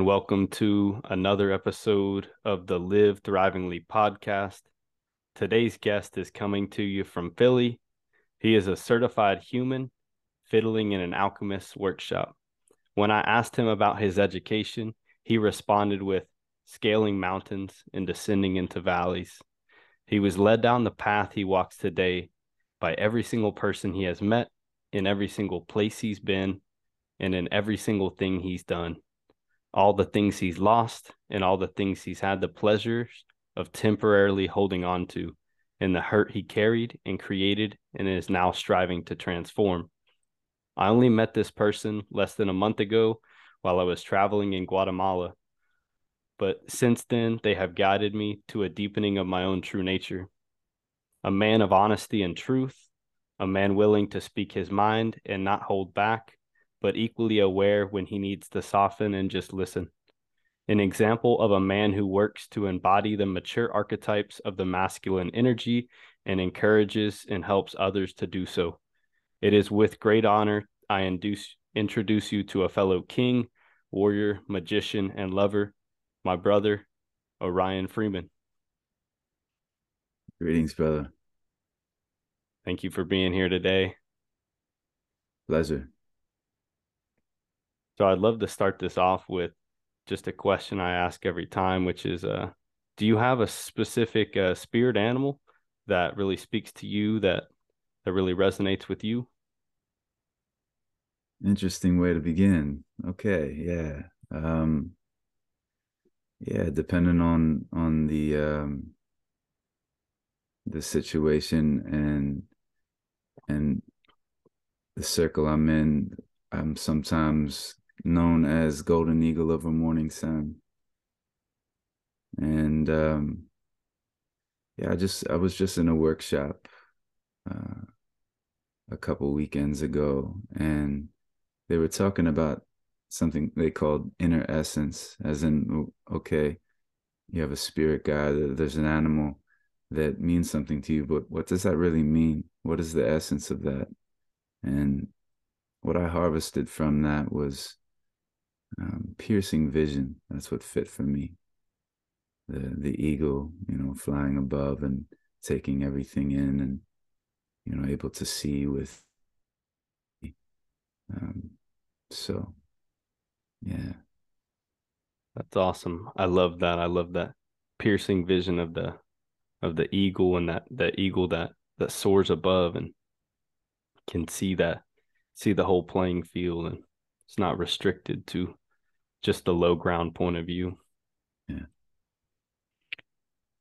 And welcome to another episode of the Live Thrivingly podcast. Today's guest is coming to you from Philly. He is a certified human fiddling in an alchemist's workshop. When I asked him about his education, he responded with scaling mountains and descending into valleys. He was led down the path he walks today by every single person he has met, in every single place he's been, and in every single thing he's done. All the things he's lost and all the things he's had the pleasures of temporarily holding on to, and the hurt he carried and created and is now striving to transform. I only met this person less than a month ago while I was traveling in Guatemala. But since then, they have guided me to a deepening of my own true nature. A man of honesty and truth, a man willing to speak his mind and not hold back, but equally aware when he needs to soften and just listen. An example of a man who works to embody the mature archetypes of the masculine energy and encourages and helps others to do so. It is with great honor I induce, introduce you to a fellow king, warrior, magician, and lover, my brother, Orion Freeman. Greetings, brother. Thank you for being here today. Pleasure. So I'd love to start this off with just a question I ask every time, which is, uh, do you have a specific uh, spirit animal that really speaks to you that that really resonates with you? Interesting way to begin. Okay, yeah. Um yeah, depending on on the um the situation and and the circle I'm in, I'm sometimes known as Golden Eagle of a Morning Sun. And um, yeah, I just I was just in a workshop uh, a couple weekends ago, and they were talking about something they called inner essence, as in okay, you have a spirit guide, there's an animal that means something to you, but what does that really mean? What is the essence of that? And what I harvested from that was um, piercing vision. That's what fit for me. The the eagle, you know, flying above and taking everything in, and you know, able to see with. Um, so, yeah, that's awesome. I love that. I love that piercing vision of the of the eagle and that that eagle that that soars above and can see that see the whole playing field and it's not restricted to just the low ground point of view. Yeah.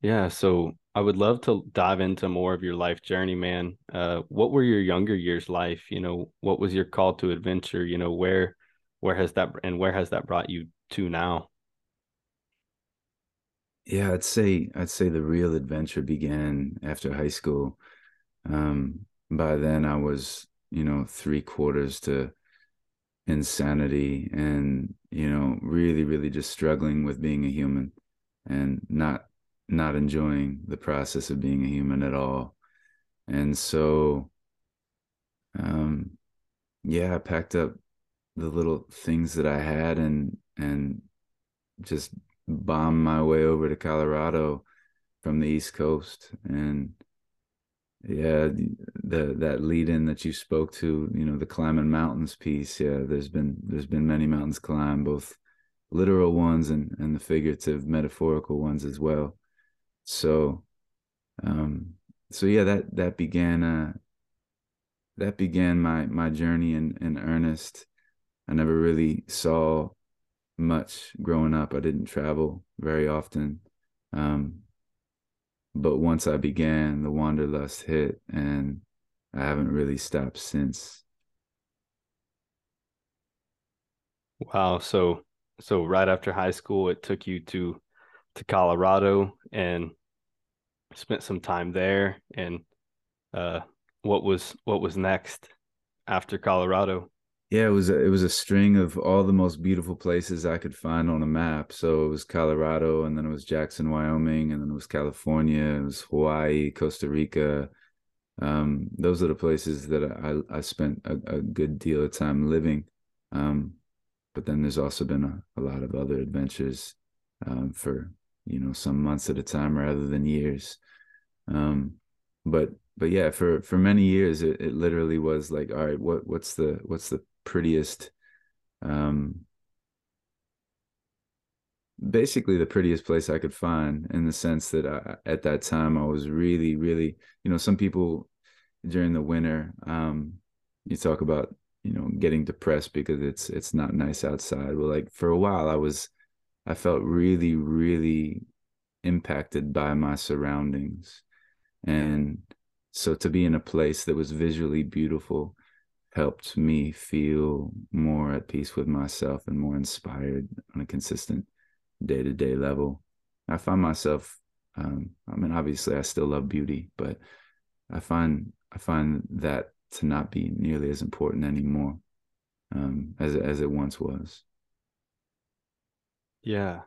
Yeah. So I would love to dive into more of your life journey, man. Uh, what were your younger years life? You know, what was your call to adventure? You know, where where has that and where has that brought you to now? Yeah, I'd say I'd say the real adventure began after high school. Um, by then I was, you know, three quarters to insanity and you know really really just struggling with being a human and not not enjoying the process of being a human at all. And so um yeah i packed up the little things that i had and and just bombed my way over to colorado from the east coast and yeah the that lead in that you spoke to you know the climbing mountains piece yeah there's been there's been many mountains climbed both literal ones and and the figurative metaphorical ones as well. So um so yeah that that began uh that began my my journey in in earnest. I never really saw much growing up. I didn't travel very often. Um but once I began, the wanderlust hit, and I haven't really stopped since. Wow. So, so right after high school, it took you to to Colorado and spent some time there. And uh, what was what was next after Colorado? Yeah, it was a, it was a string of all the most beautiful places I could find on a map. So it was Colorado, and then it was Jackson, Wyoming, and then it was California, it was Hawaii, Costa Rica. Um, those are the places that I I spent a, a, good deal of time living. Um, but then there's also been a, a lot of other adventures um, for you know some months at a time rather than years um, but but yeah for for many years it, it literally was like all right what what's the what's the prettiest um basically the prettiest place I could find in the sense that I, at that time I was really, really, you know, some people during the winter, um, you talk about, you know, getting depressed because it's it's not nice outside. Well, like for a while I was I felt really, really impacted by my surroundings. And so to be in a place that was visually beautiful helped me feel more at peace with myself and more inspired on a consistent day to day level. I find myself, um, I mean, obviously, I still love beauty, but I find I find that to not be nearly as important anymore um, as as it once was. Yeah.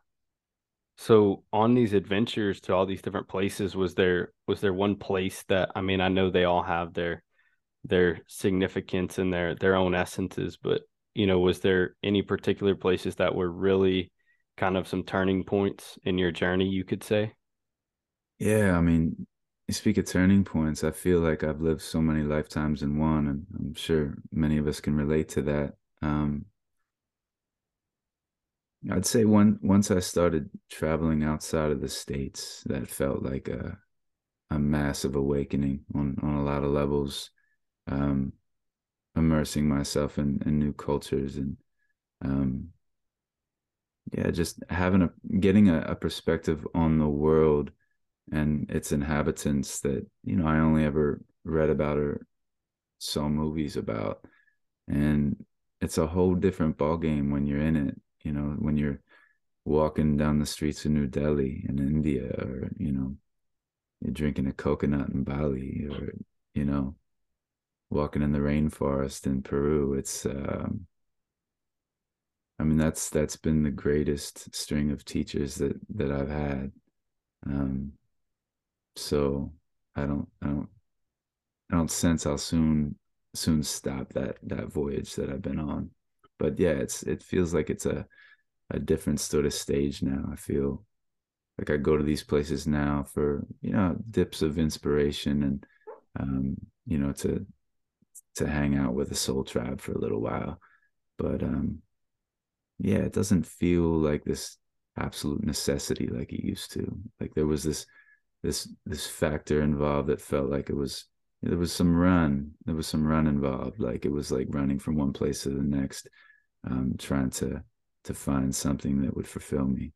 So on these adventures to all these different places, was there was there one place that I mean I know they all have their their significance and their their own essences, but you know, was there any particular places that were really kind of some turning points in your journey, you could say? Yeah, I mean, you speak of turning points. I feel like I've lived so many lifetimes in one, and I'm sure many of us can relate to that. Um, I'd say one once I started traveling outside of the states, that felt like a a massive awakening on on a lot of levels. Um, immersing myself in, in new cultures and um, yeah, just having a getting a, a perspective on the world and its inhabitants that you know I only ever read about or saw movies about, and it's a whole different ballgame when you're in it. You know, when you're walking down the streets of New Delhi in India, or you know, you're drinking a coconut in Bali, or you know, walking in the rainforest in Peru. It's um, I mean, that's that's been the greatest string of teachers that that I've had. Um, so I don't I don't I don't sense I'll soon soon stop that that voyage that I've been on. But yeah, it's it feels like it's a a different sort of stage now. I feel like I go to these places now for you know dips of inspiration and um, you know to to hang out with a soul tribe for a little while. But um, yeah, it doesn't feel like this absolute necessity like it used to. Like there was this this this factor involved that felt like it was there was some run there was some run involved like it was like running from one place to the next um, trying to to find something that would fulfill me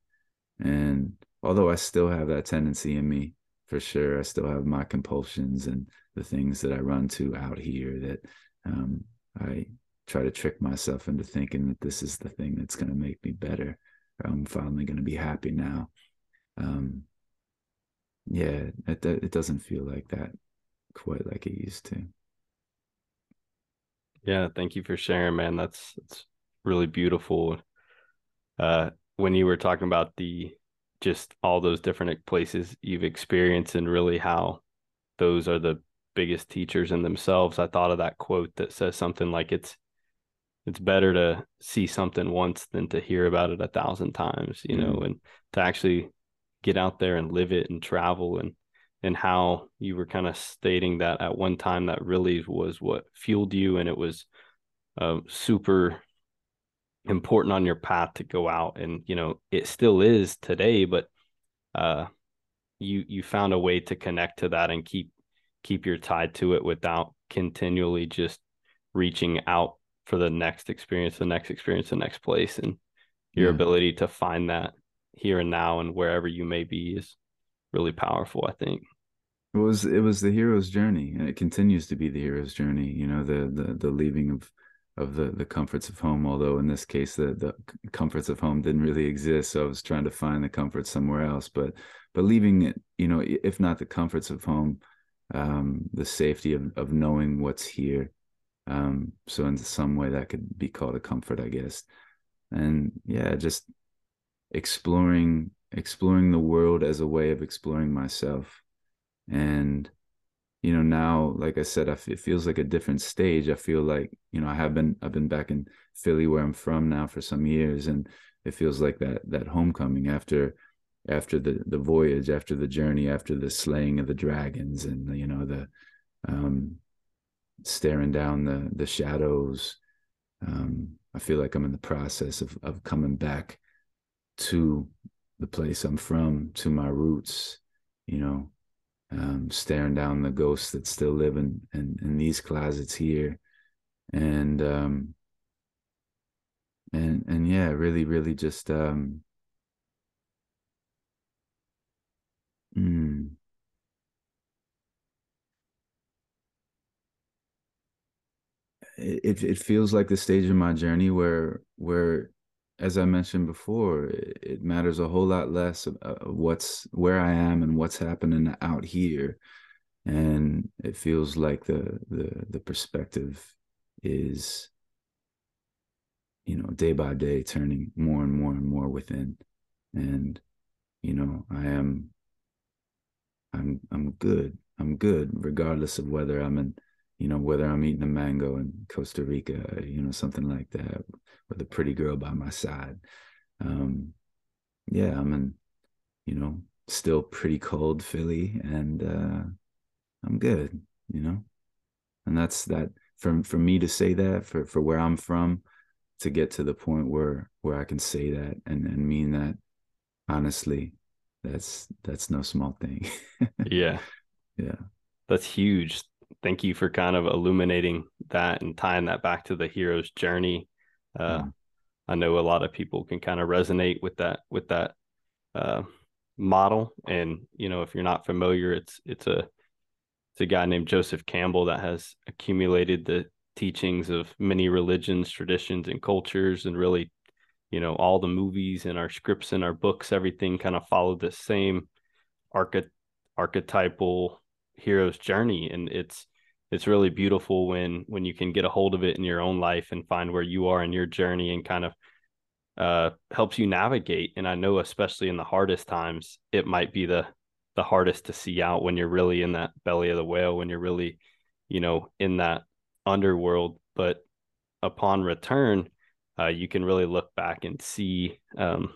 and although i still have that tendency in me for sure i still have my compulsions and the things that i run to out here that um, i try to trick myself into thinking that this is the thing that's going to make me better. I'm finally going to be happy now. Um, yeah, it it doesn't feel like that quite like it used to. Yeah, thank you for sharing, man. That's it's really beautiful. Uh, when you were talking about the just all those different places you've experienced and really how those are the biggest teachers in themselves, I thought of that quote that says something like it's it's better to see something once than to hear about it a thousand times, you mm-hmm. know, and to actually get out there and live it and travel and and how you were kind of stating that at one time that really was what fueled you and it was uh, super important on your path to go out and you know it still is today but uh you you found a way to connect to that and keep keep your tied to it without continually just reaching out for the next experience, the next experience, the next place, and your yeah. ability to find that here and now and wherever you may be is really powerful. I think it was it was the hero's journey, and it continues to be the hero's journey. You know, the the the leaving of of the the comforts of home. Although in this case, the the comforts of home didn't really exist, so I was trying to find the comfort somewhere else. But but leaving it, you know, if not the comforts of home, um, the safety of of knowing what's here um, so in some way that could be called a comfort, I guess. And yeah, just exploring exploring the world as a way of exploring myself. And you know now like i said I f- it feels like a different stage i feel like you know i have been i've been back in philly where i'm from now for some years and it feels like that that homecoming after after the the voyage after the journey after the slaying of the dragons and you know the um staring down the the shadows um i feel like i'm in the process of of coming back to the place i'm from to my roots you know um, staring down the ghosts that still live in, in, in these closets here. And, um, and, and yeah, really, really just, um, mm, it, it feels like the stage of my journey where, where as I mentioned before, it, matters a whole lot less what's where I am and what's happening out here, and it feels like the the the perspective is, you know, day by day turning more and more and more within, and you know, I am. I'm I'm good. I'm good, regardless of whether I'm in you know, whether I'm eating a mango in Costa Rica, you know, something like that, with a pretty girl by my side. Um, yeah, I'm in, you know, still pretty cold Philly, and uh, I'm good, you know, and that's that for for me to say that for for where I'm from, to get to the point where where I can say that and and mean that honestly, that's that's no small thing. yeah, yeah, that's huge thank you for kind of illuminating that and tying that back to the hero's journey. Uh, mm. I know a lot of people can kind of resonate with that with that uh, model, and you know if you're not familiar, it's it's a it's a guy named Joseph Campbell that has accumulated the teachings of many religions, traditions, and cultures, and really, you know, all the movies and our scripts and our books, everything kind of follow the same archety- archetypal hero's journey and it's it's really beautiful when when you can get a hold of it in your own life and find where you are in your journey and kind of uh, helps you navigate and i know especially in the hardest times it might be the the hardest to see out when you're really in that belly of the whale when you're really you know in that underworld but upon return uh, you can really look back and see um,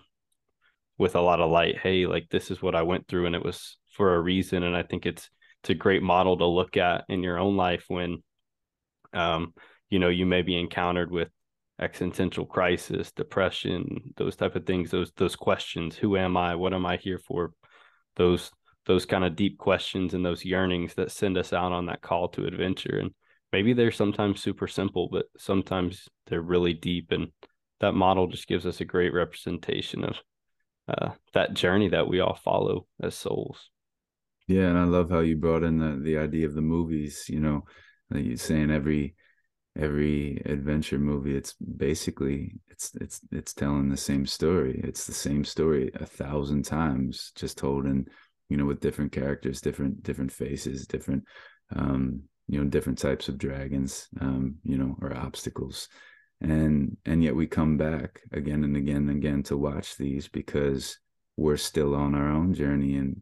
with a lot of light hey like this is what i went through and it was for a reason. And i think it's it's a great model to look at in your own life when um, you know you may be encountered with existential crisis depression those type of things those those questions who am i? What am i here for? Those those kind of deep questions and those yearnings that send us out on that call to adventure. And maybe they're sometimes super simple but sometimes they're really deep and that model just gives us a great representation of uh, that journey that we all follow as souls yeah, and I love how you brought in the the idea of the movies. You know, like you're saying every every adventure movie, it's basically it's it's it's telling the same story. It's the same story a thousand times, just told in you know with different characters, different different faces, different um, you know different types of dragons, um, you know, or obstacles and and yet we come back again and again and again to watch these because we're still on our own journey and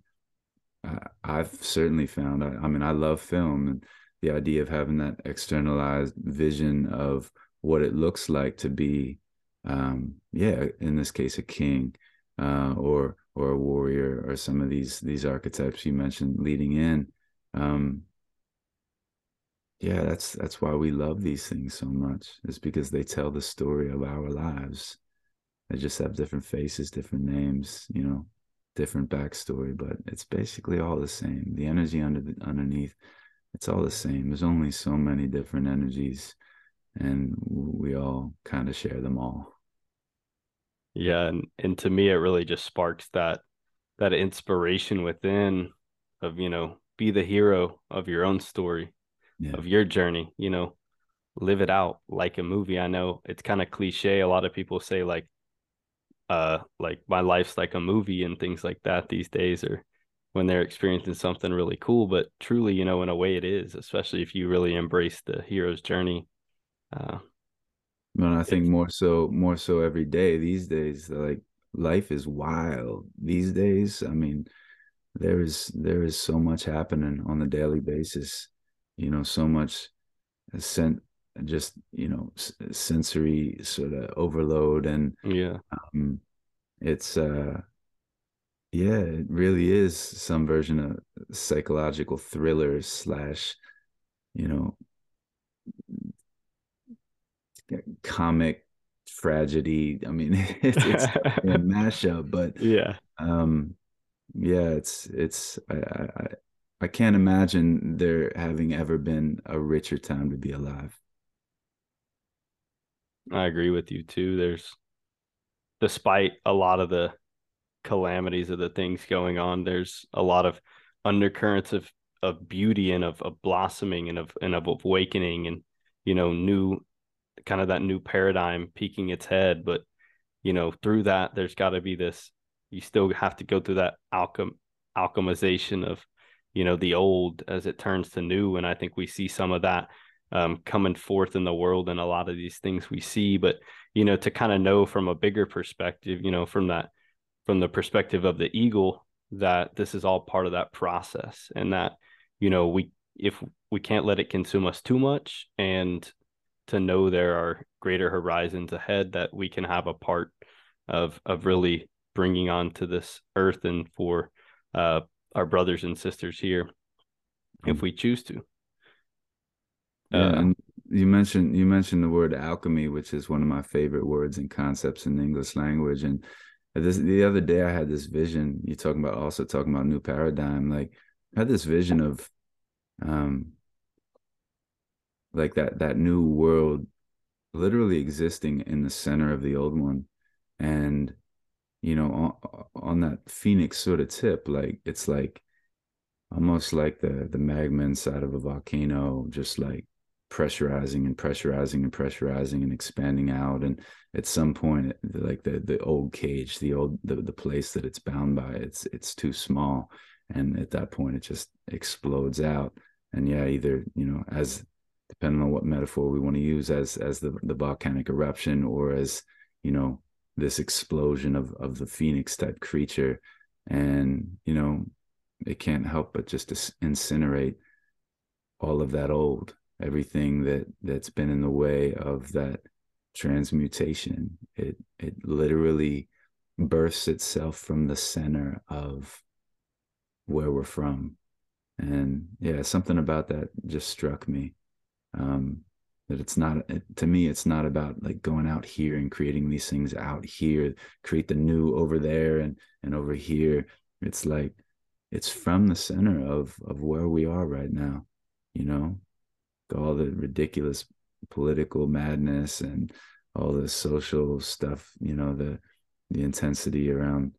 I've certainly found. I, I mean, I love film and the idea of having that externalized vision of what it looks like to be, um, yeah, in this case, a king uh, or or a warrior or some of these these archetypes you mentioned leading in. Um, yeah, that's that's why we love these things so much. Is because they tell the story of our lives. They just have different faces, different names, you know, different backstory, but it's basically all the same. The energy under the, underneath, it's all the same. There's only so many different energies, and we all kind of share them all. Yeah, and and to me, it really just sparks that that inspiration within of you know be the hero of your own story, yeah. of your journey. You know, live it out like a movie. I know it's kind of cliche. A lot of people say like uh like my life's like a movie and things like that these days or when they're experiencing something really cool but truly you know in a way it is especially if you really embrace the hero's journey uh but i think more so more so every day these days like life is wild these days i mean there is there is so much happening on a daily basis you know so much sent just you know sensory sort of overload and yeah. um, it's uh yeah it really is some version of psychological thriller slash you know comic tragedy. I mean it's, it's a mashup but yeah. um yeah it's it's I, I i can't imagine there having ever been a richer time to be alive. I agree with you too. There's despite a lot of the calamities of the things going on there's a lot of undercurrents of of beauty and of, of blossoming and of and of awakening and you know new kind of that new paradigm peeking its head. But you know through that there's got to be this you still have to go through that alchem alchemization of you know the old as it turns to new and i think we see some of that um, coming forth in the world and a lot of these things we see. But you know to kind of know from a bigger perspective you know from that from the perspective of the eagle that this is all part of that process and that you know we if we can't let it consume us too much and to know there are greater horizons ahead that we can have a part of of really bringing onto this earth and for uh, our brothers and sisters here if we choose to. Yeah, uh, and you mentioned you mentioned the word alchemy which is one of my favorite words and concepts in the english language and this the other day i had this vision You're talking about also talking about new paradigm like I had this vision of um like that that new world literally existing in the center of the old one and you know on, on that phoenix sort of tip like it's like almost like the the magma inside of a volcano just like pressurizing and pressurizing and pressurizing and expanding out. And at some point like the the old cage the old the, the place that it's bound by it's it's too small. And at that point it just explodes out. And yeah either you know as depending on what metaphor we want to use as as the the volcanic eruption or as you know this explosion of of the phoenix type creature and you know it can't help but just incinerate all of that old everything that that's been in the way of that transmutation it it literally bursts itself from the center of where we're from. And yeah, something about that just struck me. Um, that it's not to me it's not about like going out here and creating these things out here. Create the new over there and and over here. It's like it's from the center of of where we are right now you know? All the ridiculous political madness and all the social stuff you know the the intensity around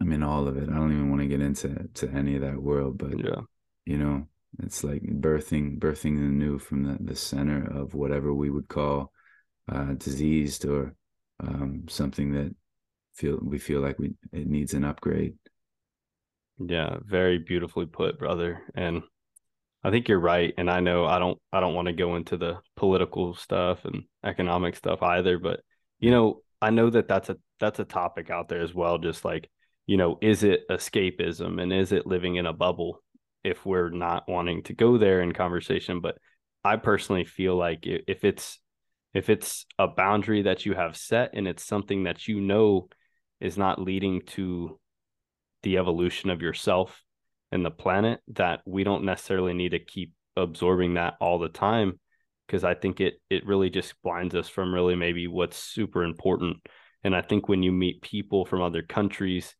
I mean, all of it. I don't even want to get into to any of that world, but yeah, you know, it's like birthing, birthing the new from the the center of whatever we would call uh, diseased or um, something that feel we feel like we it needs an upgrade. Yeah, very beautifully put, brother. And I think you're right. And I know I don't I don't want to go into the political stuff and economic stuff either, but you know, I know that that's a that's a topic out there as well. Just like you know, is it escapism and is it living in a bubble if we're not wanting to go there in conversation? But I personally feel like if it's if it's a boundary that you have set and it's something that you know is not leading to the evolution of yourself and the planet, that we don't necessarily need to keep absorbing that all the time because I think it it really just blinds us from really maybe what's super important. And I think when you meet people from other countries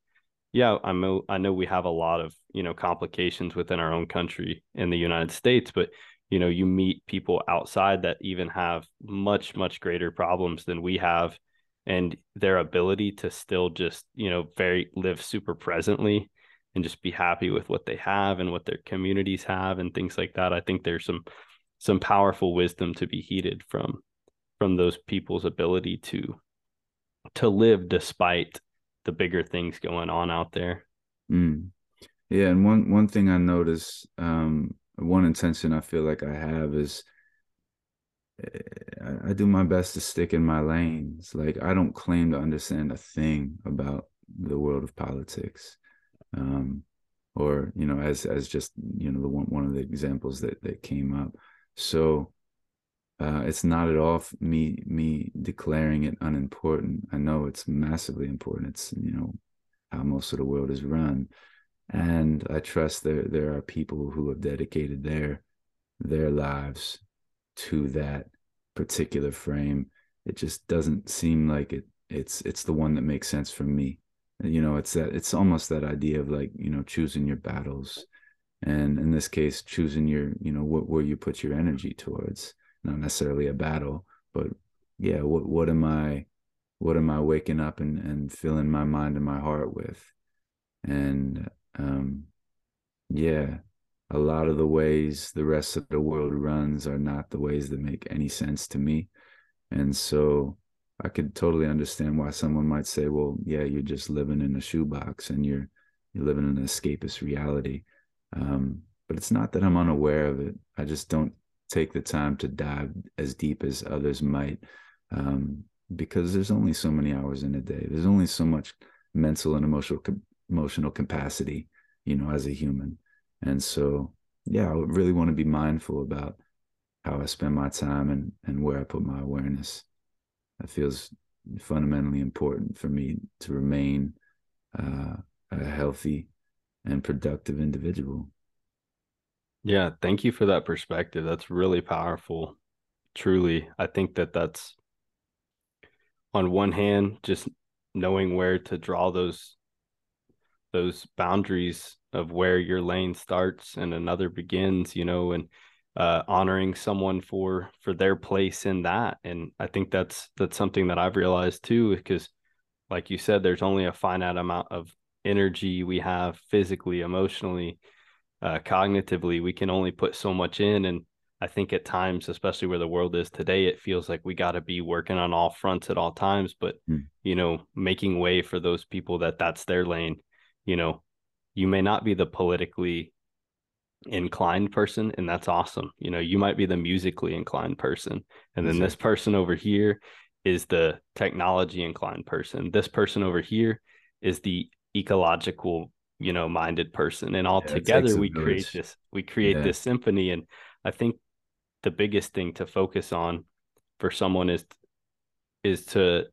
yeah, I know I know we have a lot of, you know, complications within our own country in the United States, but you know, you meet people outside that even have much much greater problems than we have and their ability to still just, you know, very live super presently and just be happy with what they have and what their communities have and things like that. I think there's some some powerful wisdom to be heeded from from those people's ability to to live despite the bigger things going on out there. Mm. Yeah, and one one thing I notice, um, one intention I feel like I have is eh, I, I do my best to stick in my lanes. Like I don't claim to understand a thing about the world of politics. Um, or you know as as just you know the one one of the examples that that came up so uh, it's not at all me me declaring it unimportant. I know it's massively important. It's you know how most of the world is run. And i trust there there are people who have dedicated their their lives to that particular frame. It just doesn't seem like it it's it's the one that makes sense for me. You know it's that it's almost that idea of like you know choosing your battles. And in this case choosing your you know what where you put your energy towards not necessarily a battle but yeah what what am i what am i waking up and and filling my mind and my heart with and um yeah a lot of the ways the rest of the world runs are not the ways that make any sense to me and so I could totally understand why someone might say, well, yeah, you're just living in a shoebox and you're you're living in an escapist reality. Um, but it's not that I'm unaware of it. I just don't take the time to dive as deep as others might, um, because there's only so many hours in a day. There's only so much mental and emotional emotional capacity, you know, as a human. And so, yeah, I really want to be mindful about how I spend my time and and where I put my awareness it feels fundamentally important for me to remain uh, a healthy and productive individual. Yeah, thank you for that perspective. That's really powerful. Truly, I think that that's on one hand just knowing where to draw those those boundaries of where your lane starts and another begins, you know, and uh, honoring someone for for their place in that and i think that's that's something that i've realized too because like you said there's only a finite amount of energy we have physically emotionally uh, cognitively we can only put so much in. And i think at times especially where the world is today it feels like we got to be working on all fronts at all times but mm. you know making way for those people that that's their lane. You know you may not be the politically inclined person and that's awesome. You know you might be the musically inclined person and then this person over here is the technology inclined person. This person over here is the ecological you know minded person and all yeah, together we create this we create yeah. this symphony and i think the biggest thing to focus on for someone is is to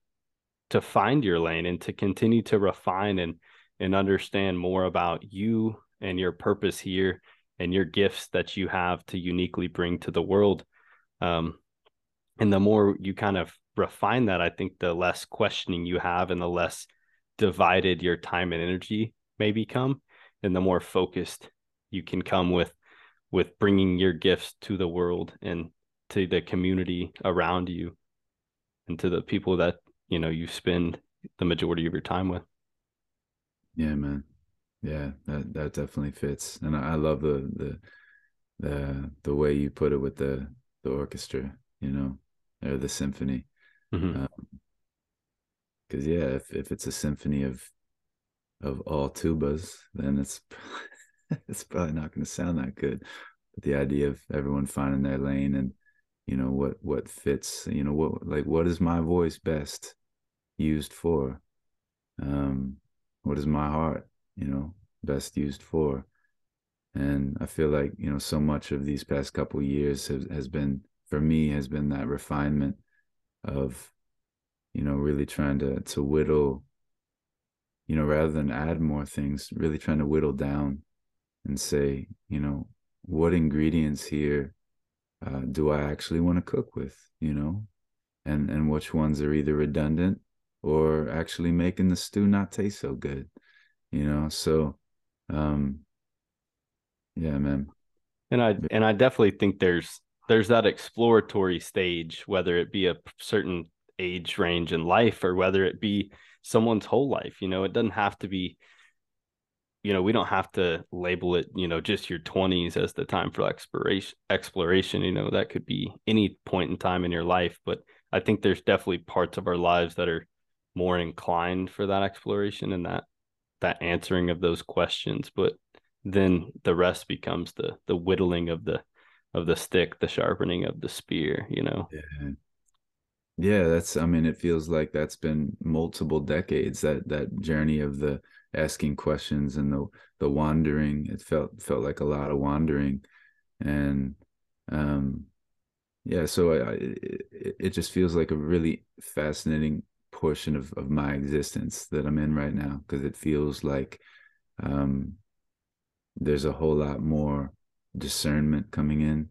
to find your lane and to continue to refine and and understand more about you and your purpose here and your gifts that you have to uniquely bring to the world. Um, and the more you kind of refine that, I think the less questioning you have and the less divided your time and energy may become, and the more focused you can come with with bringing your gifts to the world and to the community around you and to the people that you know you spend the majority of your time with yeah man yeah, that that definitely fits, and I, I love the the the the way you put it with the the orchestra, you know, or the symphony. Because mm-hmm. um, yeah, if if it's a symphony of of all tubas, then it's it's probably not going to sound that good. But the idea of everyone finding their lane and you know what what fits, you know what like what is my voice best used for? Um, what is my heart you know, best used for. And I feel like, you know, so much of these past couple years has, has been, for me, has been that refinement of, you know, really trying to, to whittle, you know, rather than add more things, really trying to whittle down and say, you know, what ingredients here uh, do I actually want to cook with, you know, and, and which ones are either redundant or actually making the stew not taste so good you know? So um yeah man. And i and i definitely think there's there's that exploratory stage whether it be a certain age range in life or whether it be someone's whole life you know it doesn't have to be you know we don't have to label it you know just your 20s as the time for exploration exploration you know that could be any point in time in your life but i think there's definitely parts of our lives that are more inclined for that exploration and that that answering of those questions but then the rest becomes the the whittling of the of the stick the sharpening of the spear you know? Yeah yeah that's i mean it feels like that's been multiple decades that that journey of the asking questions and the the wandering. It felt felt like a lot of wandering, and um, yeah. So I, it, it just feels like a really fascinating portion of of my existence that I'm in right now because it feels like um, there's a whole lot more discernment coming in.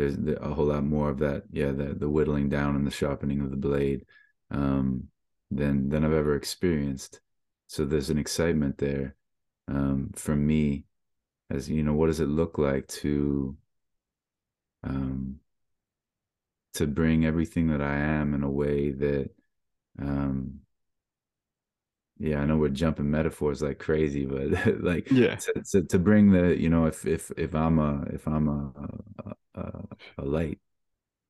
There's a whole lot more of that, yeah, the the whittling down and the sharpening of the blade um, than than I've ever experienced. So there's an excitement there um, for me, as you know, what does it look like to um, to bring everything that I am in a way that um, yeah, I know we're jumping metaphors like crazy, but like yeah, to, to, to, bring the you know if if if I'm a if I'm a a, a light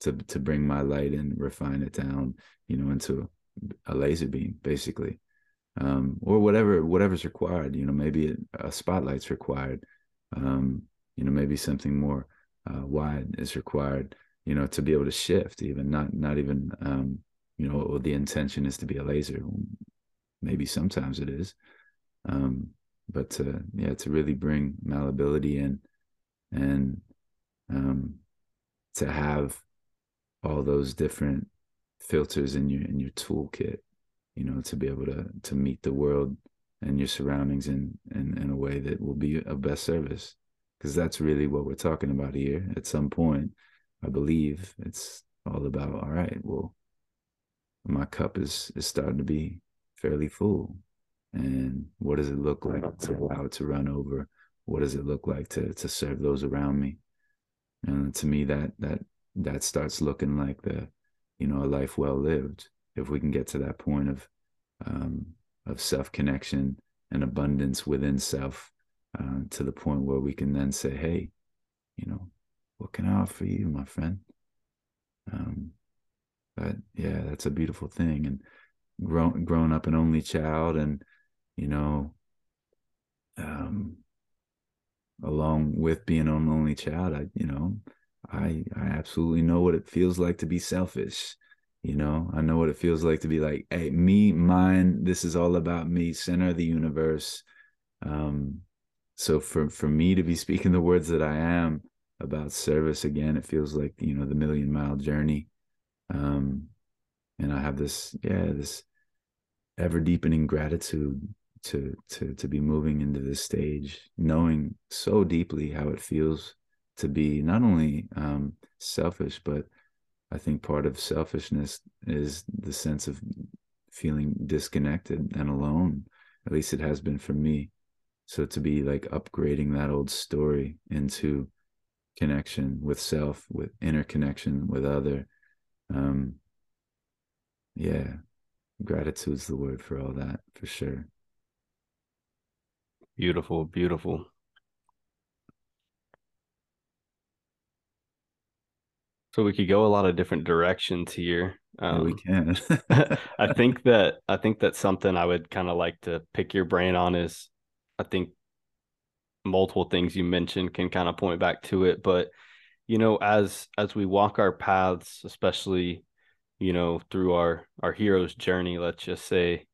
to to bring my light and refine it down, you know, into a laser beam, basically, um, or whatever whatever's required. You know, maybe a spotlight's required. Um, you know, maybe something more uh, wide is required. You know, to be able to shift, even not not even um, you know, the intention is to be a laser maybe sometimes it is. Um, but to yeah to really bring malleability in and um, to have all those different filters in your in your toolkit you know to be able to to meet the world and your surroundings in in, in a way that will be of best service. Because that's really what we're talking about here. At some point i believe it's all about all right well my cup is is starting to be fairly full. And what does it look like to allow it to run over? What does it look like to to serve those around me? And to me, that that that starts looking like the, you know, a life well lived. If we can get to that point of um, of self connection and abundance within self, uh, to the point where we can then say, "Hey, you know, what can I offer you, my friend?" Um, but yeah, that's a beautiful thing, and grown grown up an only child and you know um along with being an only child i you know i i absolutely know what it feels like to be selfish. You know i know what it feels like to be like hey me mine this is all about me center of the universe. Um so for for me to be speaking the words that i am about service again it feels like you know the million mile journey. Um and i have this yeah this ever deepening gratitude to to to be moving into this stage, knowing so deeply how it feels to be not only um, selfish, but I think part of selfishness is the sense of feeling disconnected and alone. At least it has been for me. So to be like upgrading that old story into connection with self, with interconnection with other. Um, yeah, gratitude's the word for all that for sure. Beautiful beautiful. So we could go a lot of different directions here um, we can. I think that i think that something i would kind of like to pick your brain on is i think multiple things you mentioned can kind of point back to it but you know as as we walk our paths especially you know through our our hero's journey let's just say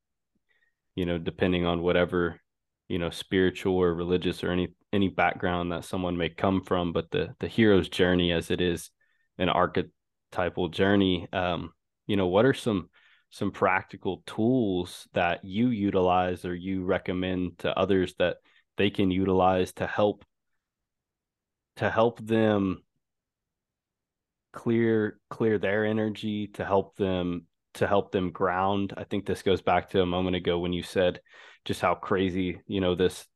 you know depending on whatever you know spiritual or religious or any any background that someone may come from but the the hero's journey as it is an archetypal journey um you know what are some some practical tools that you utilize or you recommend to others that they can utilize to help to help them clear clear their energy to help them to help them ground i think this goes back to a moment ago when you said just how crazy you know this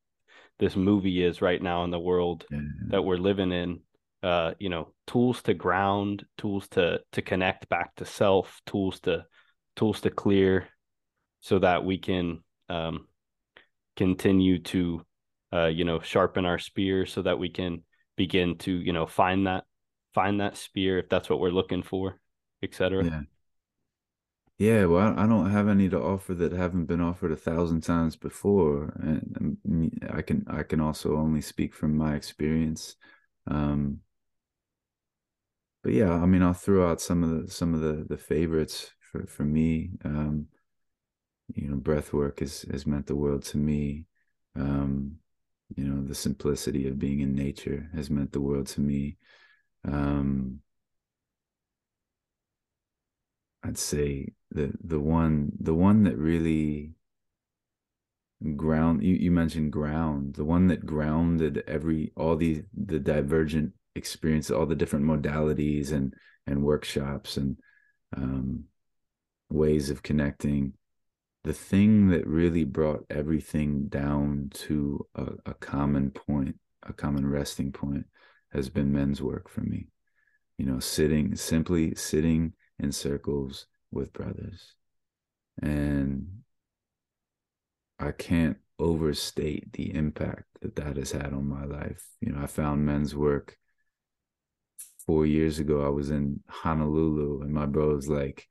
this movie is right now in the world yeah. that we're living in uh you know tools to ground tools to to connect back to self tools to tools to clear so that we can um continue to uh you know sharpen our spear so that we can begin to you know find that find that spear if that's what we're looking for, etc. Yeah. Yeah, well, I don't have any to offer that haven't been offered a thousand times before, and I can I can also only speak from my experience. Um, but yeah, I mean, I'll throw out some of the some of the the favorites for for me. Um, you know, breath work has has meant the world to me. Um, you know, the simplicity of being in nature has meant the world to me. Um, I'd say the the one the one that really ground you, you mentioned ground. The one that grounded every all the the divergent experience all the different modalities and and workshops and um, ways of connecting. The thing that really brought everything down to a, a common point a common resting point has been men's work for me you know sitting simply sitting in circles with brothers and I can't overstate the impact that that has had on my life. You know, I found men's work four years ago. I was in Honolulu, and my bro was like,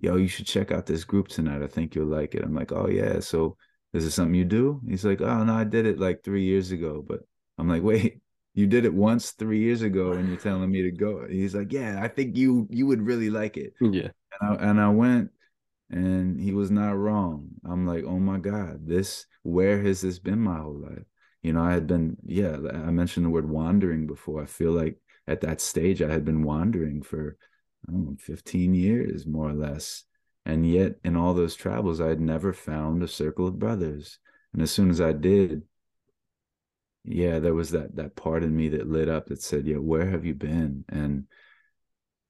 "Yo, you should check out this group tonight. I think you'll like it." I'm like, "Oh yeah." So this is something you do? He's like, "Oh no, I did it like three years ago." But I'm like, "Wait, you did it once three years ago, and you're telling me to go?" He's like, "Yeah, I think you you would really like it." Yeah. And I, and I went and he was not wrong. I'm like, oh my God, this, where has this been my whole life? You know, I had been, yeah, I mentioned the word wandering before. I feel like at that stage, I had been wandering for, I don't know, 15 years, more or less. And yet, in all those travels, I had never found a circle of brothers. And as soon as I did, yeah, there was that that part in me that lit up that said, "Yeah, where have you been?" And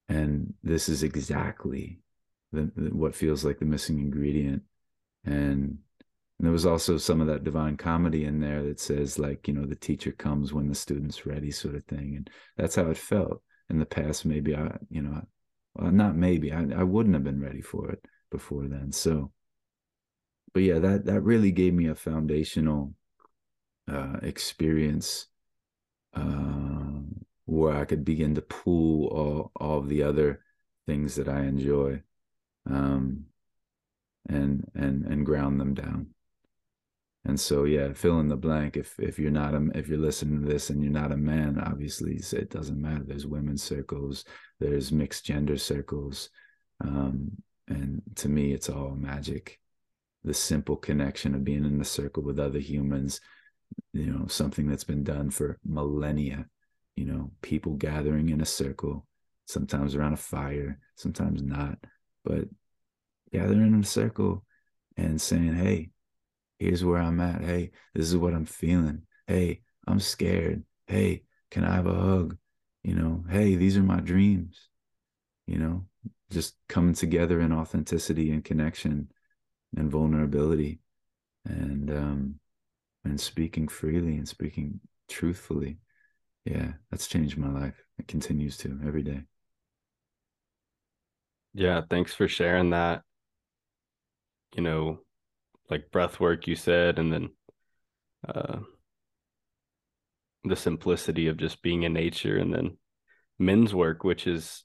and this is exactly the, the, what feels like the missing ingredient. And, and there was also some of that divine comedy in there that says like you know the teacher comes when the student's ready sort of thing. And that's how it felt. In the past maybe i you know well, not maybe I, I wouldn't have been ready for it before then. So but yeah that that really gave me a foundational uh, experience uh, where i could begin to pull all all the other things that i enjoy um, and and and ground them down. And so, yeah, fill in the blank. If if you're not a, if you're listening to this and you're not a man, obviously it doesn't matter. There's women's circles, there's mixed gender circles, um, and to me, it's all magic. The simple connection of being in the circle with other humans, you know, something that's been done for millennia. You know, people gathering in a circle, sometimes around a fire, sometimes not but gathering in a circle and saying, hey, here's where I'm at. Hey, this is what I'm feeling. Hey, I'm scared. Hey, can I have a hug? You know, hey, these are my dreams. You know, just coming together in authenticity and connection and vulnerability and um and speaking freely and speaking truthfully. Yeah, that's changed my life. It continues to every day. Yeah, thanks for sharing that. You know, like breath work you said, and then uh the simplicity of just being in nature and then men's work, which is,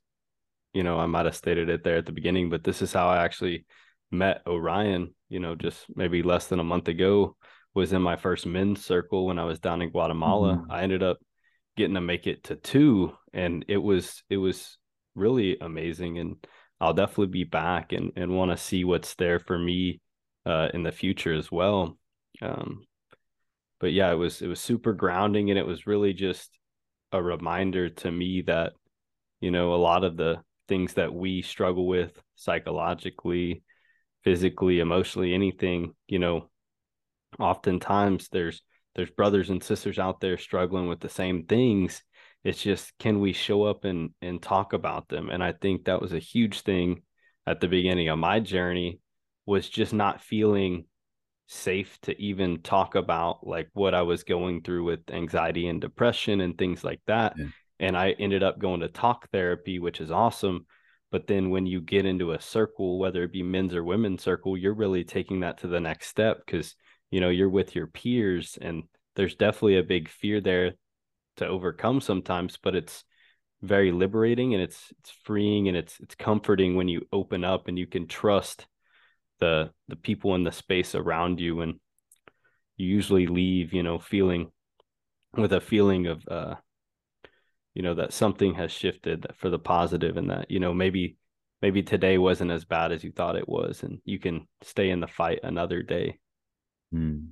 you know, I might have stated it there at the beginning, but this is how I actually met Orion, you know, just maybe less than a month ago, was in my first men's circle when I was down in Guatemala. Mm-hmm. I ended up getting to make it to two and it was it was really amazing and I'll definitely be back and, and want to see what's there for me uh, in the future as well. Um, but yeah, it was it was super grounding and it was really just a reminder to me that you know a lot of the things that we struggle with psychologically, physically, emotionally, anything, you know, oftentimes there's there's brothers and sisters out there struggling with the same things it's just can we show up and and talk about them? And I think that was a huge thing at the beginning of my journey was just not feeling safe to even talk about like what I was going through with anxiety and depression and things like that. Yeah. And I ended up going to talk therapy, which is awesome. But then when you get into a circle, whether it be men's or women's circle, you're really taking that to the next step because you know you're with your peers and there's definitely a big fear there to overcome sometimes, but it's very liberating and it's it's freeing and it's it's comforting when you open up and you can trust the the people in the space around you and you usually leave, you know, feeling with a feeling of uh you know that something has shifted for the positive and that you know maybe maybe today wasn't as bad as you thought it was and you can stay in the fight another day mm.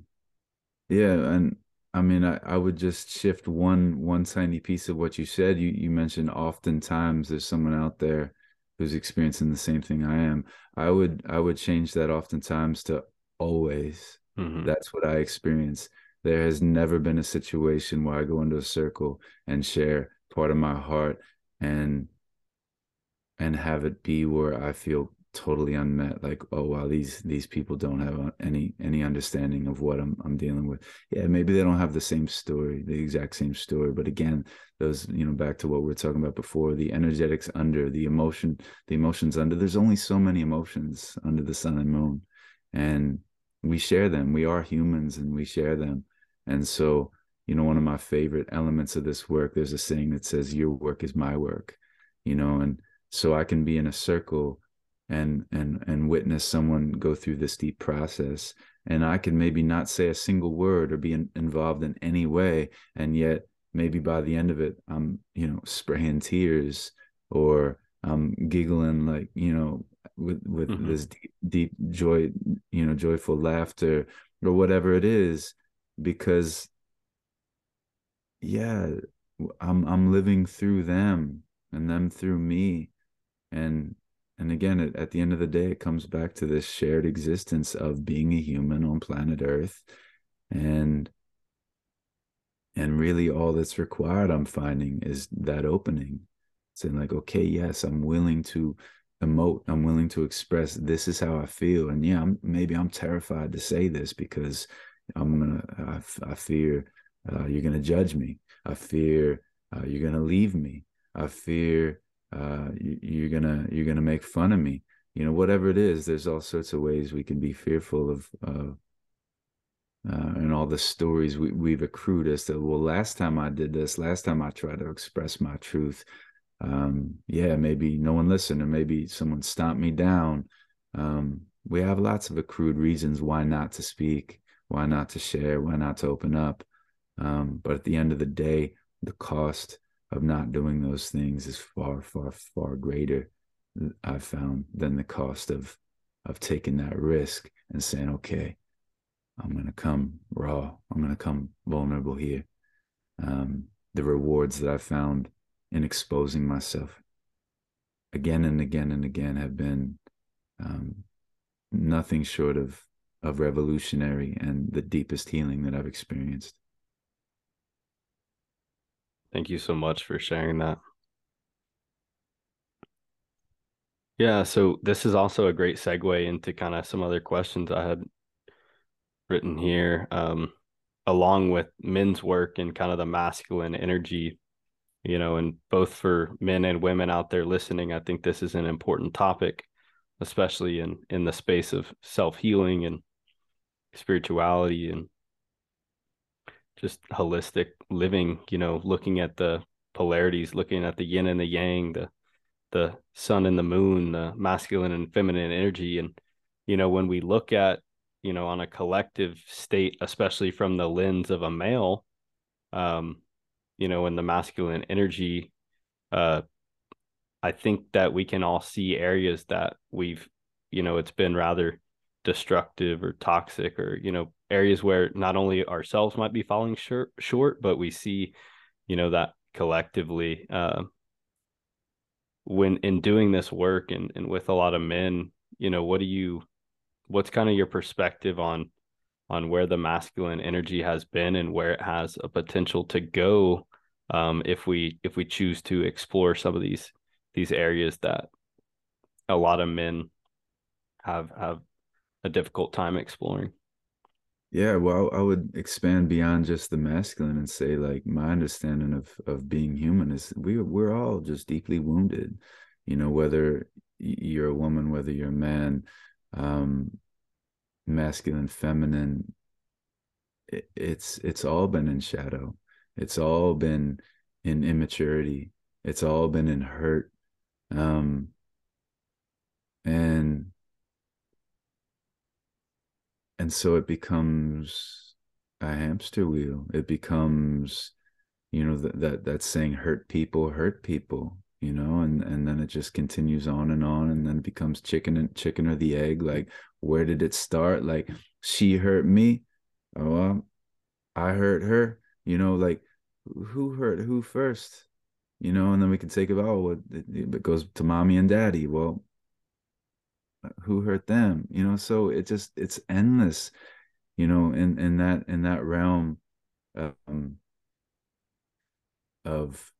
Yeah, and I mean, I, I would just shift one one tiny piece of what you said. You you mentioned oftentimes there's someone out there who's experiencing the same thing I am. I would I would change that oftentimes to always. Mm-hmm. That's what I experience. There has never been a situation where I go into a circle and share part of my heart and and have it be where I feel totally unmet like oh wow these these people don't have uh, any any understanding of what I'm I'm dealing with. Yeah maybe they don't have the same story the exact same story but again those you know back to what we are talking about before the energetics under the emotion the emotions under there's only so many emotions under the sun and moon and we share them. We are humans and we share them. And so you know one of my favorite elements of this work there's a saying that says your work is my work you know and so I can be in a circle and and and witness someone go through this deep process and i can maybe not say a single word or be in, involved in any way and yet maybe by the end of it i'm you know spraying tears or i'm giggling like you know with with mm-hmm. this deep, deep joy you know joyful laughter or whatever it is because yeah i'm i'm living through them and them through me and and again at, at the end of the day it comes back to this shared existence of being a human on planet earth. And and really all that's required i'm finding is that opening saying like okay yes i'm willing to emote. I'm willing to express this is how i feel. And yeah I'm, maybe i'm terrified to say this because i'm gonna i, I fear uh, you're gonna judge me. I fear uh, you're gonna leave me. I fear uh, you, are gonna you're gonna make fun of me. You know whatever it is there's all sorts of ways we can be fearful of uh, and all the stories we, we've accrued as to well last time i did this last time i tried to express my truth um, yeah maybe no one listened or maybe someone stomped me down. Um, we have lots of accrued reasons why not to speak why not to share why not to open up. Um, but at the end of the day the cost of not doing those things is far, far, far greater. I've found than the cost of of taking that risk and saying, okay, I'm gonna come raw. I'm gonna come vulnerable here. Um, the rewards that I found in exposing myself again and again and again have been um, nothing short of of revolutionary and the deepest healing that I've experienced. Thank you so much for sharing that. Yeah, so this is also a great segue into kind of some other questions I had written here, um, along with men's work and kind of the masculine energy, you know, and both for men and women out there listening, I think this is an important topic, especially in in the space of self healing and spirituality and just holistic living, you know, looking at the polarities, looking at the yin and the yang, the the sun and the moon, the masculine and feminine energy. And, you know, when we look at, you know, on a collective state, especially from the lens of a male, um, you know, in the masculine energy, uh, I think that we can all see areas that we've, you know, it's been rather destructive or toxic or you know areas where not only ourselves might be falling short short but we see you know that collectively uh, when in doing this work and and with a lot of men you know what do you what's kind of your perspective on on where the masculine energy has been and where it has a potential to go um, if we if we choose to explore some of these these areas that a lot of men have have a difficult time exploring. Yeah, well, I would expand beyond just the masculine and say, like, my understanding of of being human is we we're all just deeply wounded. You know, whether you're a woman, whether you're a man, um, masculine, feminine, it, it's it's all been in shadow. It's all been in immaturity. It's all been in hurt. Um, and and so it becomes a hamster wheel. It becomes you know that that that saying hurt people hurt people you know and and then it just continues on and on and then becomes chicken and chicken or the egg like where did it start? Like she hurt me. Oh I hurt her, you know, like who hurt who first, you know, and then we can take it, oh, it, it goes to mommy and daddy. Well, who hurt them, you know? So it just, it's endless, you know, in, in that, in that realm um, of,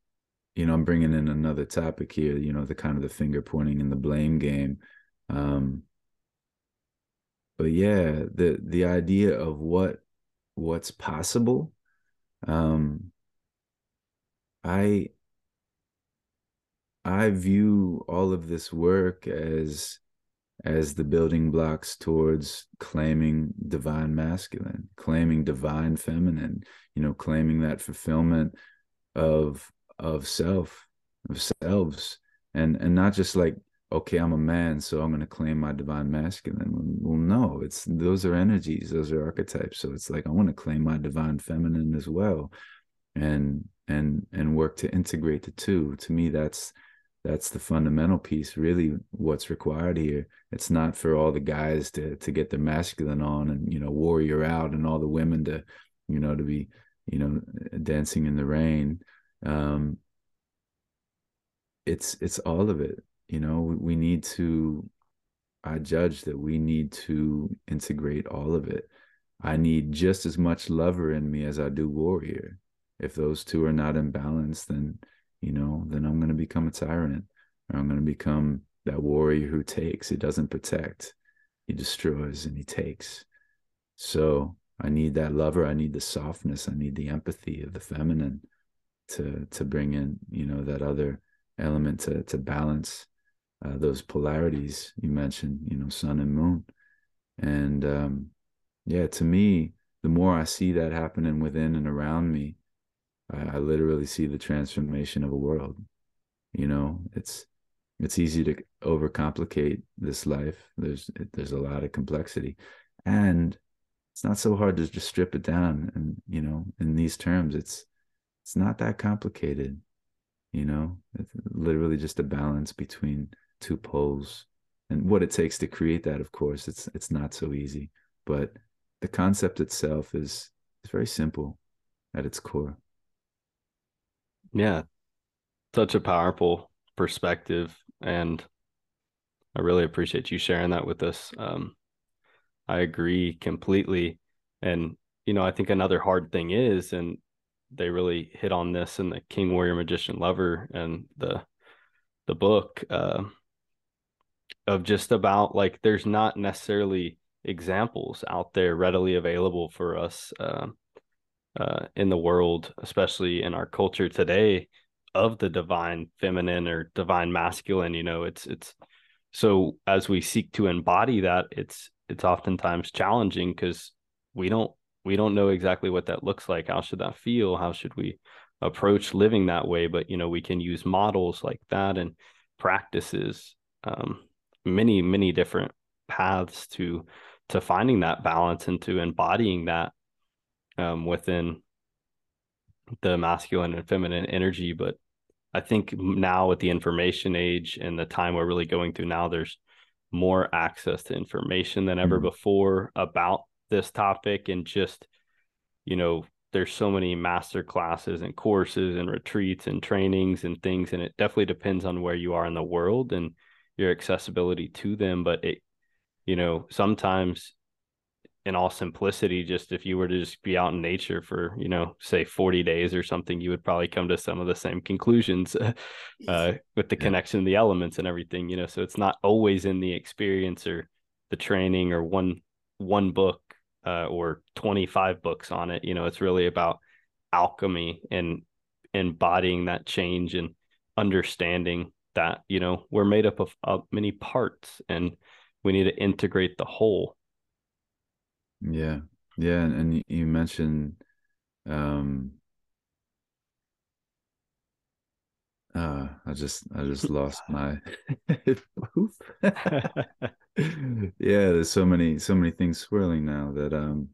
you know, I'm bringing in another topic here, you know, the kind of the finger pointing and the blame game. Um, but yeah, the, the idea of what what's possible um i i view all of this work as as the building blocks towards claiming divine masculine claiming divine feminine you know claiming that fulfillment of of self of selves and and not just like okay, I'm a man, so I'm going to claim my divine masculine. Well, no, it's those are energies, those are archetypes. So it's like I want to claim my divine feminine as well, and and and work to integrate the two. To me, that's that's the fundamental piece. Really, what's required here. It's not for all the guys to to get their masculine on and you know warrior out, and all the women to you know to be you know dancing in the rain. Um, it's it's all of it you know we need to i judge that we need to integrate all of it i need just as much lover in me as i do warrior if those two are not in balance then you know then i'm going to become a tyrant. I'm going to become that warrior who takes. He doesn't protect. He destroys and he takes. So i need that lover. I need the softness. I need the empathy of the feminine to to bring in you know that other element to to balance uh, those polarities you mentioned, you know, sun and moon. And um, yeah, to me, the more I see that happening within and around me, I, I literally see the transformation of a world. You know, it's it's easy to overcomplicate this life. There's there's a lot of complexity, and it's not so hard to just strip it down. And you know, in these terms, it's it's not that complicated. You know, it's literally just a balance between two poles and what it takes to create that of course it's it's not so easy but the concept itself is is very simple at its core yeah. Such a powerful perspective and i really appreciate you sharing that with us. Um, i agree completely and you know i think another hard thing is and they really hit on this in the king warrior magician lover and the the book uh, of just about like there's not necessarily examples out there readily available for us uh, uh, in the world, especially in our culture today, of the divine feminine or divine masculine. You know, it's it's so as we seek to embody that, it's it's oftentimes challenging because we don't we don't know exactly what that looks like. How should that feel? How should we approach living that way? But you know, we can use models like that and practices um, many many different paths to to finding that balance and to embodying that um, within the masculine and feminine energy but i think now with the information age and the time we're really going through now there's more access to information than ever mm-hmm. before about this topic and just you know there's so many master classes and courses and retreats and trainings and things and it definitely depends on where you are in the world and your accessibility to them but it you know sometimes in all simplicity just if you were to just be out in nature for you know say 40 days or something you would probably come to some of the same conclusions uh, with the yeah. connection of the elements and everything you know so it's not always in the experience or the training or one one book uh, or 25 books on it you know it's really about alchemy and embodying that change and understanding that you know we're made up of, of many parts and we need to integrate the whole yeah. Yeah and you mentioned um uh i just i just lost my yeah there's so many so many things swirling now that um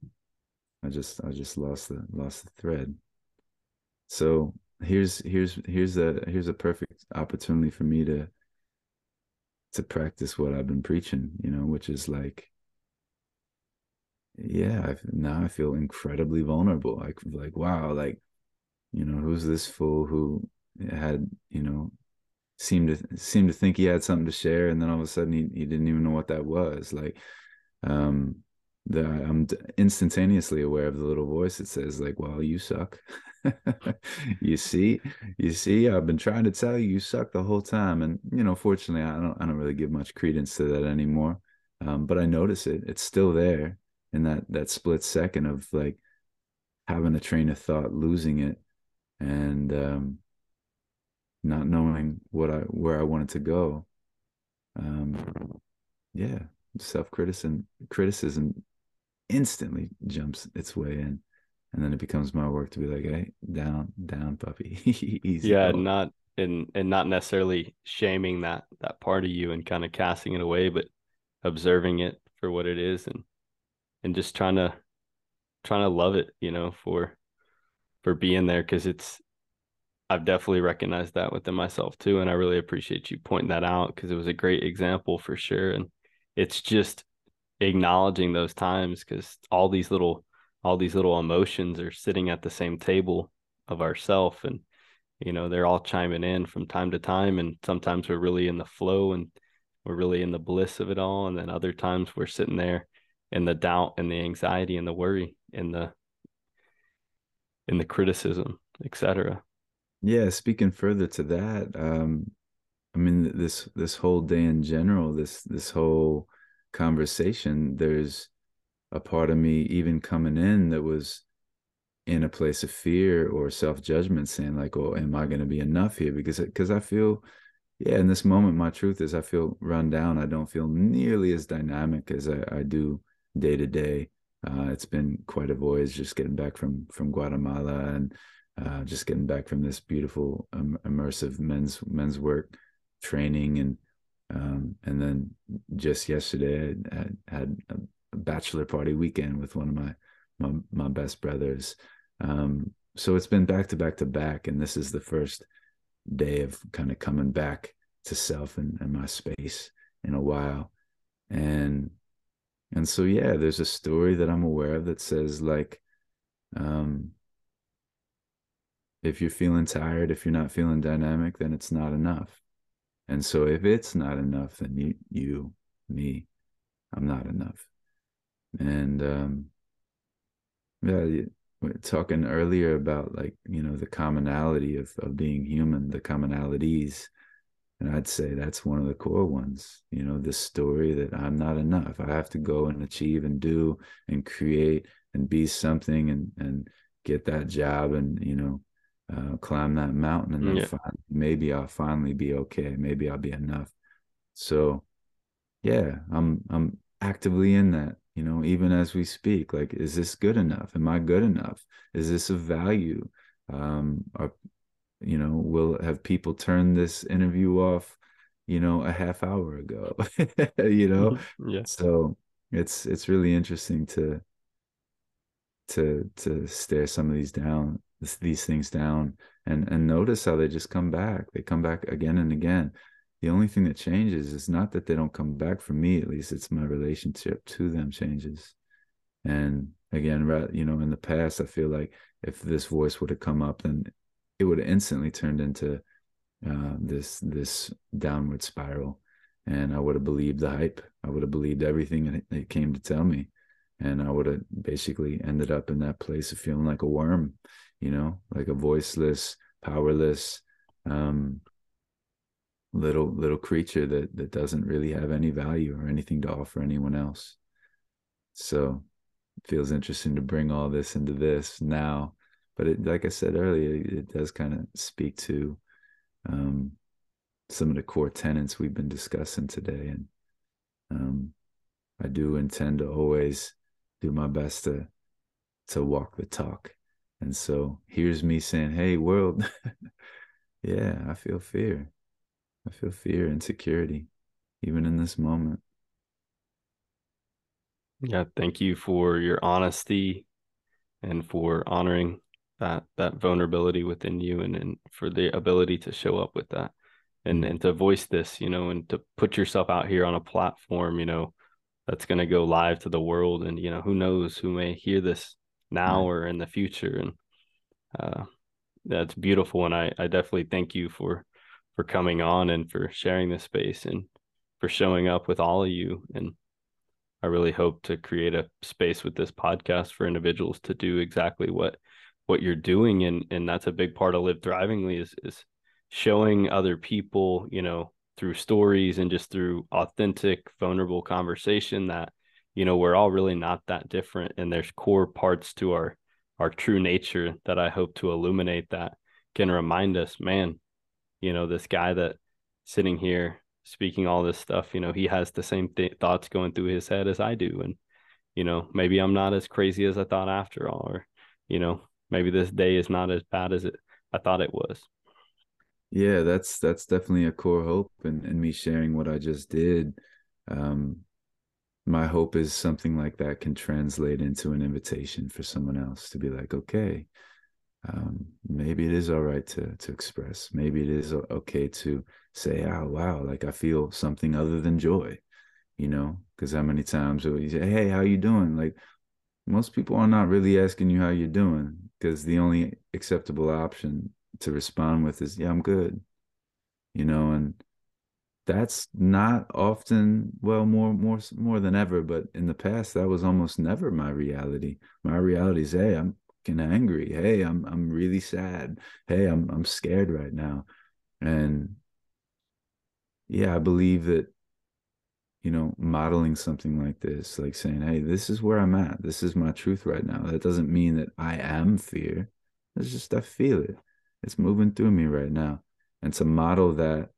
i just i just lost the lost the thread. So here's here's here's a here's a perfect opportunity for me to to practice what I've been preaching, you know, which is like yeah, I, now I feel incredibly vulnerable. Like, like, wow, like, you know, who's this fool who had, you know, seemed to seemed to think he had something to share, and then all of a sudden he, he didn't even know what that was. Like, um, the I'm instantaneously aware of the little voice that says, like, "Well, you suck." you see, you see, I've been trying to tell you, you suck the whole time, and you know, fortunately, I don't, I don't really give much credence to that anymore. Um, but I notice it; it's still there in that that split second of like having a train of thought, losing it, and um, not knowing what I where I wanted to go. Um, yeah, self criticism criticism instantly jumps its way in, and then it becomes my work to be like, hey, down, down, puppy, easy. Yeah, not and and not necessarily shaming that that part of you and kind of casting it away, but observing it for what it is and and just trying to trying to love it, you know, for for being there because it's I've definitely recognized that within myself too. And I really appreciate you pointing that out because it was a great example for sure. And it's just acknowledging those times because all these little all these little emotions are sitting at the same table of ourself and you know they're all chiming in from time to time and sometimes we're really in the flow and we're really in the bliss of it all and then other times we're sitting there in the doubt and the anxiety and the worry and the in the criticism etc yeah, speaking further to that, um, I mean this this whole day in general, this this whole conversation, there's a part of me even coming in that was in a place of fear or self-judgment saying like oh am i going to be enough here? Because because i feel yeah in this moment my truth is i feel run down. I don't feel nearly as dynamic as i, I do day to day uh, it's been quite a voyage just getting back from from guatemala and uh, just getting back from this beautiful um, immersive men's men's work training and um, and then just yesterday I had, had a bachelor party weekend with one of my my, my best brothers. Um, so it's been back to back to back and this is the first day of kind of coming back to self and, and my space in a while. And and so yeah there's a story that i'm aware of that says like um if you're feeling tired, if you're not feeling dynamic, then it's not enough. And so if it's not enough, then you, you, me, I'm not enough. And um, yeah, we're talking earlier about like you know the commonality of of being human, the commonalities, and I'd say that's one of the core ones. You know, this story that I'm not enough. I have to go and achieve and do and create and be something and and get that job and you know uh, climb that mountain and then yeah. find, maybe I'll finally be okay. Maybe I'll be enough. So yeah, I'm I'm actively in that, you know, even as we speak. Like, is this good enough? Am I good enough? Is this of value? Um, are you know, will have people turn this interview off, you know, a half hour ago? you know? Mm-hmm. Yeah. So it's it's really interesting to to to stare some of these down these things down and and notice how they just come back they come back again and again the only thing that changes is not that they don't come back for me at least it's my relationship to them changes and again right, you know in the past i feel like if this voice would have come up then it would have instantly turned into uh, this this downward spiral and i would have believed the hype i would have believed everything it came to tell me and i would have basically ended up in that place of feeling like a worm you know, like a voiceless, powerless, um, little little creature that that doesn't really have any value or anything to offer anyone else. So it feels interesting to bring all this into this now. But it, like I said earlier, it does kind of speak to um, some of the core tenets we've been discussing today, and um, I do intend to always do my best to to walk the talk and so here's me saying, Hey, world, yeah, I feel fear. I feel fear, insecurity, even in this moment. Yeah, thank you for your honesty and for honoring that that vulnerability within you and, and for the ability to show up with that and and to voice this, you know, and to put yourself out here on a platform, you know, that's going to go live to the world and you know who knows who may hear this now right. or in the future. And uh, that's beautiful. And I, I definitely thank you for for coming on and for sharing this space and for showing up with all of you. And I really hope to create a space with this podcast for individuals to do exactly what what you're doing and and that's a big part of live thrivingly is is showing other people you know through stories and just through authentic vulnerable conversation that you know we're all really not that different and there's core parts to our our true nature that i hope to illuminate that can remind us man you know this guy that sitting here speaking all this stuff you know he has the same th- thoughts going through his head as i do and you know maybe i'm not as crazy as i thought after all or you know maybe this day is not as bad as it i thought it was. Yeah that's that's definitely a core hope and and me sharing what i just did. Um my hope is something like that can translate into an invitation for someone else to be like okay um, maybe it is all right to to express. Maybe it is okay to say oh wow like i feel something other than joy you know? Because how many times will you say hey how you doing? Like most people are not really asking you how you're doing because the only acceptable option to respond with is yeah i'm good you know and that's not often well more more more than ever but in the past that was almost never my reality. My reality is hey i'm fucking angry. Hey i'm i'm really sad. Hey i'm i'm scared right now. And yeah i believe that you know modeling something like this like saying hey this is where i'm at. This is my truth right now. That doesn't mean that i am fear. It's just i feel it. It's moving through me right now. And to model that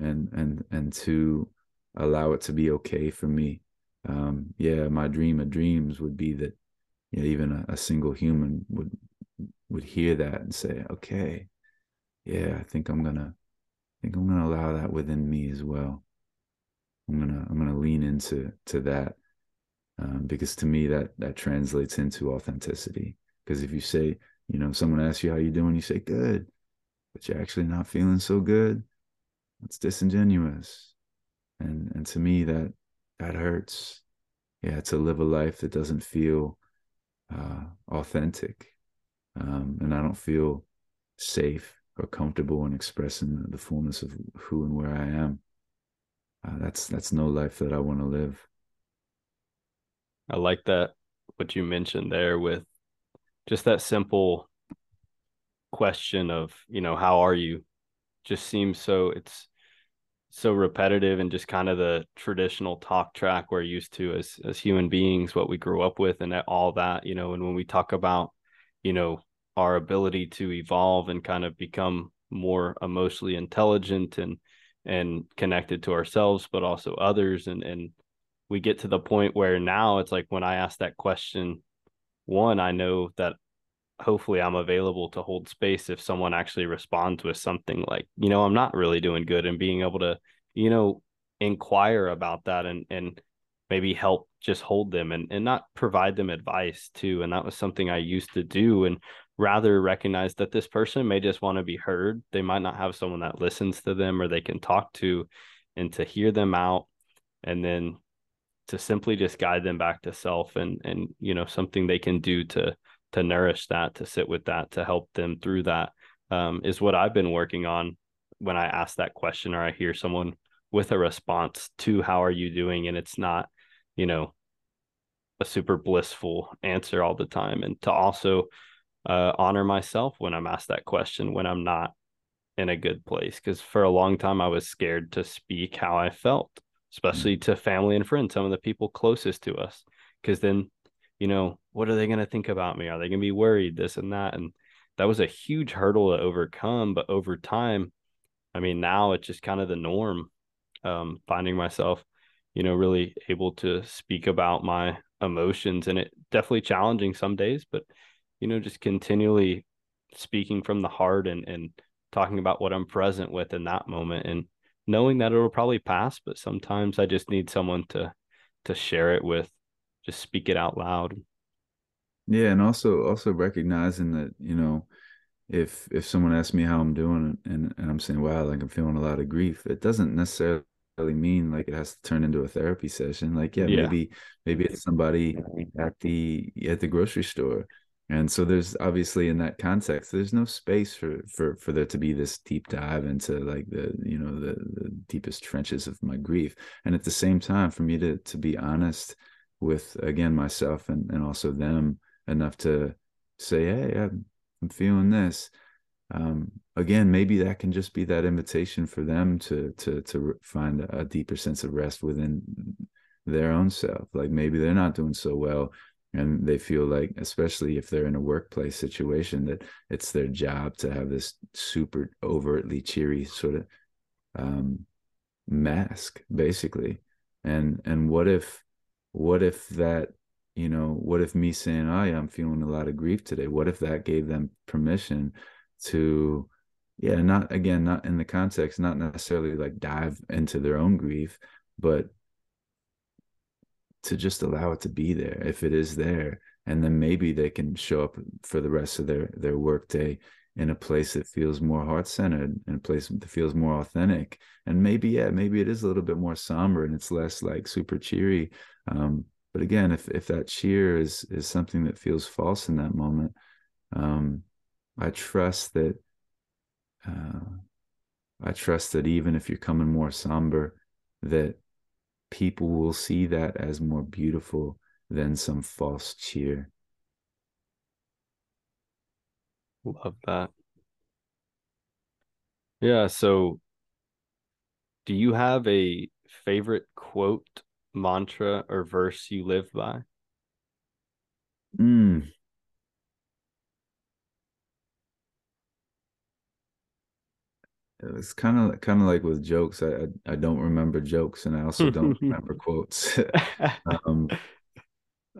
and and and to allow it to be okay for me um yeah my dream of dreams would be that you know, even a, a single human would would hear that and say okay yeah i think i'm gonna i think i'm gonna allow that within me as well i'm gonna i'm gonna lean into to that um, because to me that that translates into authenticity. Because if you say you know someone asks you how you doing you say good but you're actually not feeling so good it's disingenuous. And and to me that that hurts. Yeah to live a life that doesn't feel uh, authentic um, and i don't feel safe or comfortable in expressing the, the fullness of who and where i am uh, that's that's no life that i want to live. I like that what you mentioned there with just that simple question of you know how are you? Just seems so it's so repetitive and just kind of the traditional talk track we're used to as as human beings what we grew up with and all that you know and when we talk about you know our ability to evolve and kind of become more emotionally intelligent and and connected to ourselves but also others and and we get to the point where now it's like when i ask that question one i know that hopefully I'm available to hold space if someone actually responds with something like, you know, I'm not really doing good and being able to, you know, inquire about that and and maybe help just hold them and and not provide them advice too. And that was something I used to do and rather recognize that this person may just want to be heard. They might not have someone that listens to them or they can talk to and to hear them out and then to simply just guide them back to self and and you know something they can do to to nourish that, to sit with that, to help them through that um, is what I've been working on when I ask that question or I hear someone with a response to how are you doing and it's not, you know, a super blissful answer all the time and to also uh, honor myself when I'm asked that question when I'm not in a good place because for a long time I was scared to speak how I felt, especially mm-hmm. to family and friends, some of the people closest to us, because then you know, what are they going to think about me? Are they going to be worried? This and that. And that was a huge hurdle to overcome. But over time, I mean, now it's just kind of the norm. Um, finding myself, you know, really able to speak about my emotions and it definitely challenging some days, but you know, just continually speaking from the heart and and talking about what I'm present with in that moment and knowing that it'll probably pass, but sometimes I just need someone to to share it with just speak it out loud. Yeah and also also recognizing that you know if if someone asks me how i'm doing and and i'm saying wow like i'm feeling a lot of grief it doesn't necessarily mean like it has to turn into a therapy session. Like yeah, yeah, maybe maybe it's somebody at the at the grocery store and so there's obviously in that context there's no space for for for there to be this deep dive into like the you know the, the deepest trenches of my grief and at the same time for me to to be honest with again myself and and also them enough to say hey i'm, feeling this um, again, maybe that can just be that invitation for them to to to find a deeper sense of rest within their own self. Like maybe they're not doing so well, and they feel like, especially if they're in a workplace situation, that it's their job to have this super overtly cheery sort of um, mask, basically. And and what if what if that you know what if me saying oh yeah i'm feeling a lot of grief today what if that gave them permission to yeah not again not in the context not necessarily like dive into their own grief but to just allow it to be there if it is there. And then maybe they can show up for the rest of their their workday in a place that feels more heart-centered in a place that feels more authentic. And maybe yeah maybe it is a little bit more somber and it's less like super cheery. Um, but again if if that cheer is is something that feels false in that moment um, I trust that uh, I trust that even if you're coming more somber, that people will see that as more beautiful than some false cheer. Love that. Yeah. So, do you have a favorite quote, mantra, or verse you live by? Mm, it's kind of kind of like with jokes. I, I, I don't remember jokes, and I also don't remember quotes. um,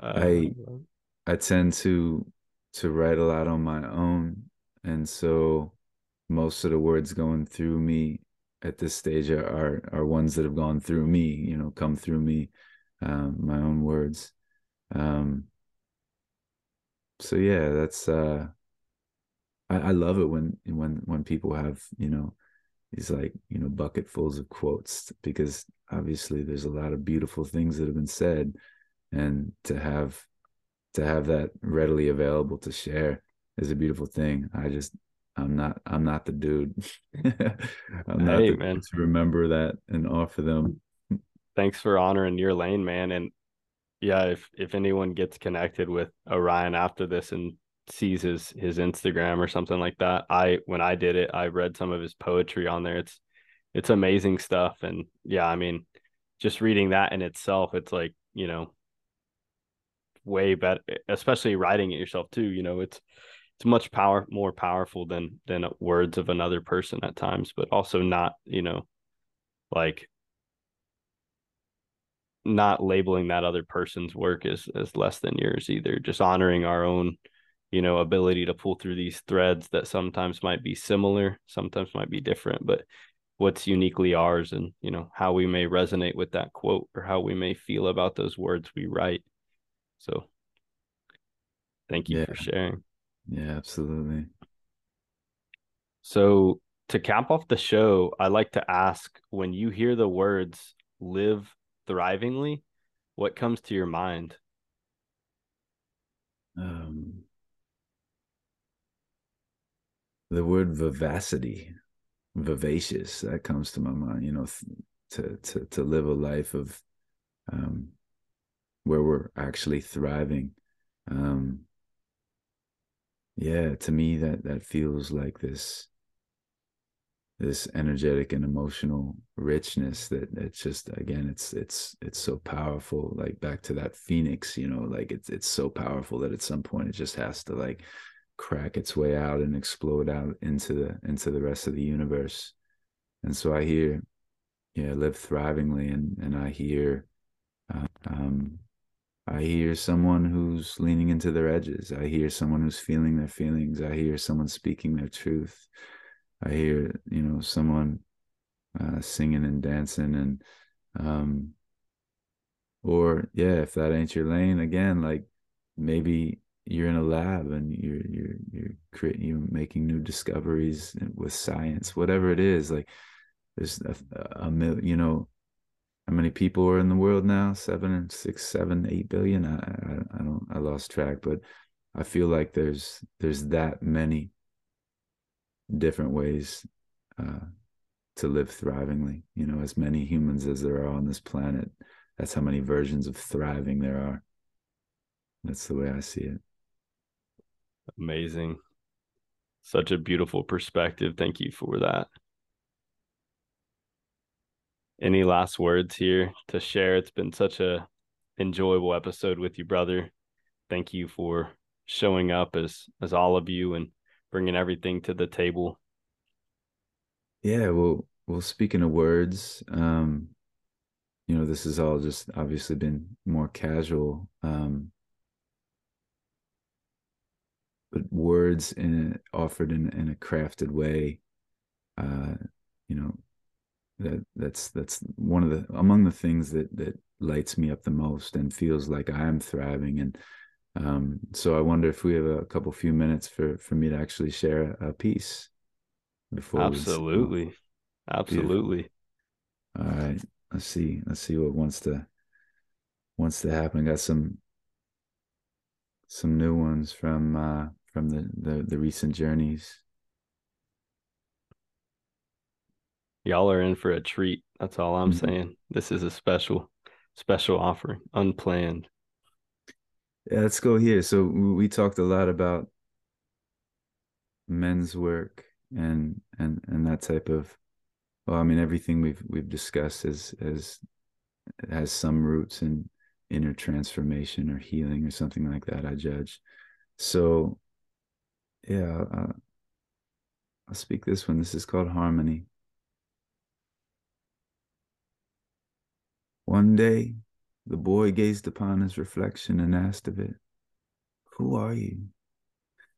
I uh, I tend to to write a lot on my own, and so most of the words going through me at this stage are are, are ones that have gone through me. You know, come through me, um, my own words. Um, so yeah, that's uh, I, I love it when when when people have you know these like you know bucketfuls of quotes because obviously there's a lot of beautiful things that have been said and to have to have that readily available to share is a beautiful thing. I just i'm not i'm not the dude. I'm not hey, the man. to remember that and offer them. Thanks for honoring your lane man. And yeah if if anyone gets connected with orion after this and sees his his Instagram or something like that. I when I did it, I read some of his poetry on there. It's it's amazing stuff and yeah, I mean just reading that in itself, it's like, you know, way better especially writing it yourself too, you know, it's it's much power more powerful than than words of another person at times, but also not, you know, like not labeling that other person's work as as less than yours either just honoring our own you know ability to pull through these threads that sometimes might be similar sometimes might be different but what's uniquely ours and you know how we may resonate with that quote or how we may feel about those words we write. So thank you yeah. for sharing. Yeah absolutely. So to cap off the show i like to ask when you hear the words live thrivingly what comes to your mind? Um the word vivacity, vivacious, that comes to my mind, you know, to to to live a life of um where we're actually thriving. Um yeah, to me that that feels like this this energetic and emotional richness that it's just again it's it's it's so powerful like back to that phoenix you know like it's it's so powerful that at some point it just has to like crack its way out and explode out into the into the rest of the universe. And so i hear yeah live thrivingly and and i hear uh, um i hear someone who's leaning into their edges. I hear someone who's feeling their feelings. I hear someone speaking their truth. I hear you know someone uh, singing and dancing and um or yeah if that ain't your lane again like maybe you're in a lab and you're you're you're creating you're making new discoveries with science whatever it is like there's a, a you know how many people are in the world now? Seven, six, seven, eight billion. I, I, I don't. I lost track, but I feel like there's there's that many different ways uh, to live thrivingly. You know, as many humans as there are on this planet, that's how many versions of thriving there are. That's the way I see it. Amazing. Such a beautiful perspective. Thank you for that. Any last words here to share? It's been such a enjoyable episode with you, brother. Thank you for showing up as as all of you and bringing everything to the table. Yeah, well, well. Speaking of words, um, you know, this has all just obviously been more casual. Um, but words in offered in, in a crafted way, uh, you know, that that's that's one of the among the things that that lights me up the most and feels like I am thriving. And um, so I wonder if we have a couple few minutes for for me to actually share a piece before. Absolutely, absolutely. All right, let's see. Let's see what wants to wants to happen. I got some some new ones from uh, from the, the the recent journeys. Y'all are in for a treat. That's all I'm mm-hmm. saying. This is a special, special offering, unplanned. Yeah, let's go here. So we talked a lot about men's work and and and that type of well, I mean everything we've we've discussed is as has some roots in inner transformation or healing or something like that, I judge. So yeah, uh, I'll speak this one. This is called Harmony. One day, the boy gazed upon his reflection and asked of it, Who are you?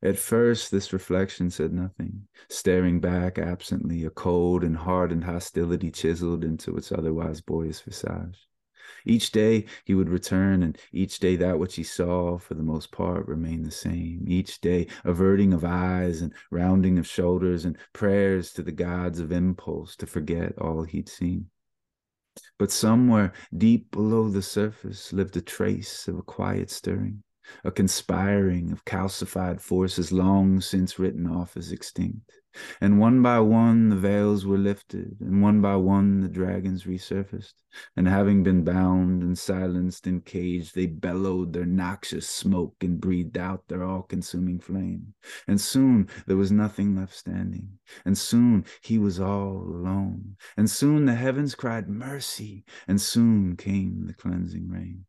At first, this reflection said nothing, staring back absently, a cold and hardened hostility chiseled into its otherwise boyish visage. Each day he would return, and each day that which he saw, for the most part, remained the same. Each day, averting of eyes and rounding of shoulders, and prayers to the gods of impulse to forget all he'd seen. But somewhere deep below the surface lived a trace of a quiet stirring, a conspiring of calcified forces long since written off as extinct. And one by one the veils were lifted, and one by one the dragons resurfaced. And having been bound and silenced and caged, they bellowed their noxious smoke and breathed out their all consuming flame. And soon there was nothing left standing. And soon he was all alone. And soon the heavens cried mercy. And soon came the cleansing rain.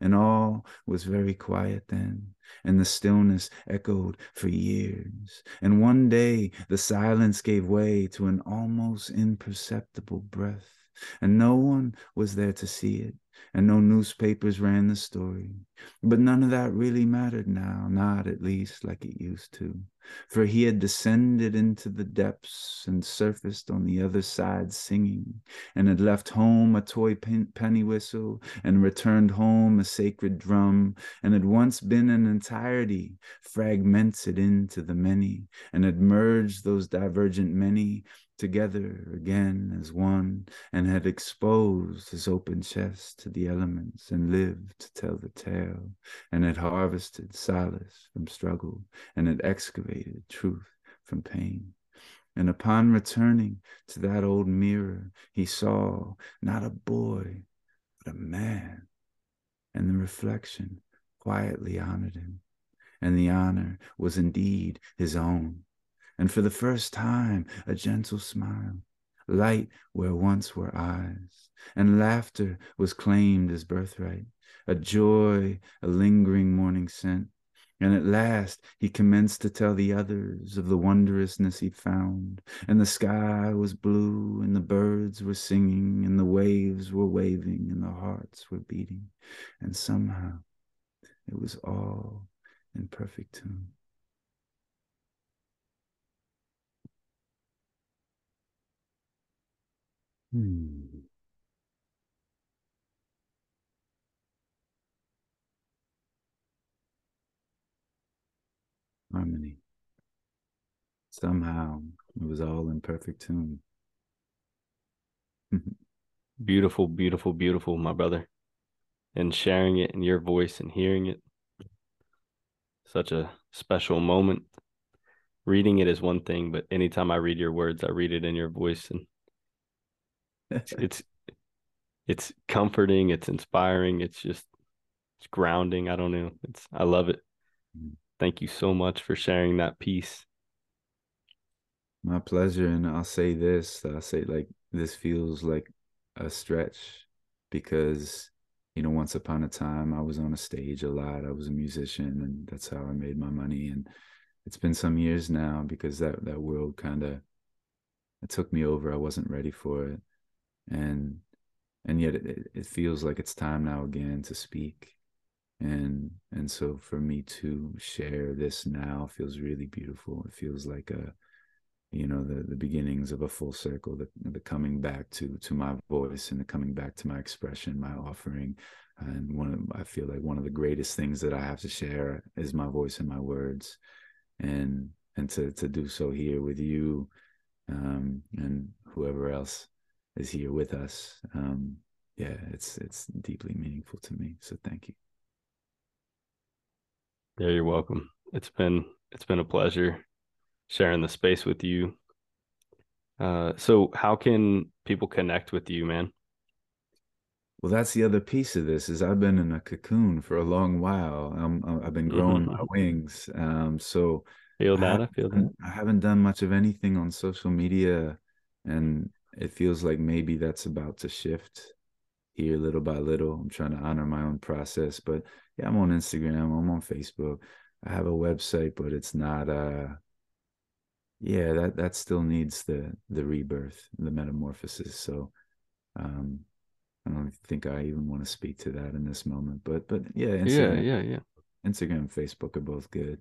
And all was very quiet then, and the stillness echoed for years. And one day the silence gave way to an almost imperceptible breath, and no one was there to see it, and no newspapers ran the story. But none of that really mattered now, not at least like it used to for he had descended into the depths and surfaced on the other side singing, and had left home a toy penny whistle, and returned home a sacred drum, and had once been an entirety, fragmented into the many, and had merged those divergent many together again as one, and had exposed his open chest to the elements, and lived to tell the tale, and had harvested solace from struggle, and had excavated truth from pain. And upon returning to that old mirror, he saw not a boy, but a man. And the reflection quietly honored him. And the honor was indeed his own and for the first time a gentle smile, light where once were eyes, and laughter was claimed as birthright, a joy, a lingering morning scent. And at last he commenced to tell the others of the wondrousness he'd found. And the sky was blue, and the birds were singing, and the waves were waving, and the hearts were beating. And somehow it was all in perfect tune. Hmm. Harmony. Somehow it was all in perfect tune. beautiful, beautiful, beautiful, my brother. And sharing it in your voice and hearing it. Such a special moment. Reading it is one thing, but anytime I read your words, I read it in your voice and it's it's, comforting, it's inspiring, it's just it's grounding. I don't know. It's I love it. Mm. Thank you so much for sharing that piece. My pleasure. And I'll say this, I'll say like this feels like a stretch because you know once upon a time i was on a stage a lot i was a musician and that's how i made my money and it's been some years now because that that world kind of it took me over i wasn't ready for it and and yet it, it feels like it's time now again to speak. And and so for me to share this now feels really beautiful. It feels like a you know the the beginnings of a full circle the, the coming back to to my voice and the coming back to my expression my offering. And one of i feel like one of the greatest things that i have to share is my voice and my words. And and to to do so here with you um, and whoever else is here with us um, yeah it's it's deeply meaningful to me so thank you yeah you're welcome it's been it's been a pleasure sharing the space with you. Uh, so how can people connect with you, man? Well, that's the other piece of this is I've been in a cocoon for a long while. Um, I've been growing mm-hmm. my wings. Um, so feel that. I, I feel that. I haven't done much of anything on social media, and it feels like maybe that's about to shift here little by little. I'm trying to honor my own process, but yeah, I'm on Instagram. I'm on Facebook. I have a website, but it's not uh yeah that that still needs the the rebirth the metamorphosis so um i don't think i even want to speak to that in this moment but but yeah instagram, yeah yeah yeah instagram facebook are both good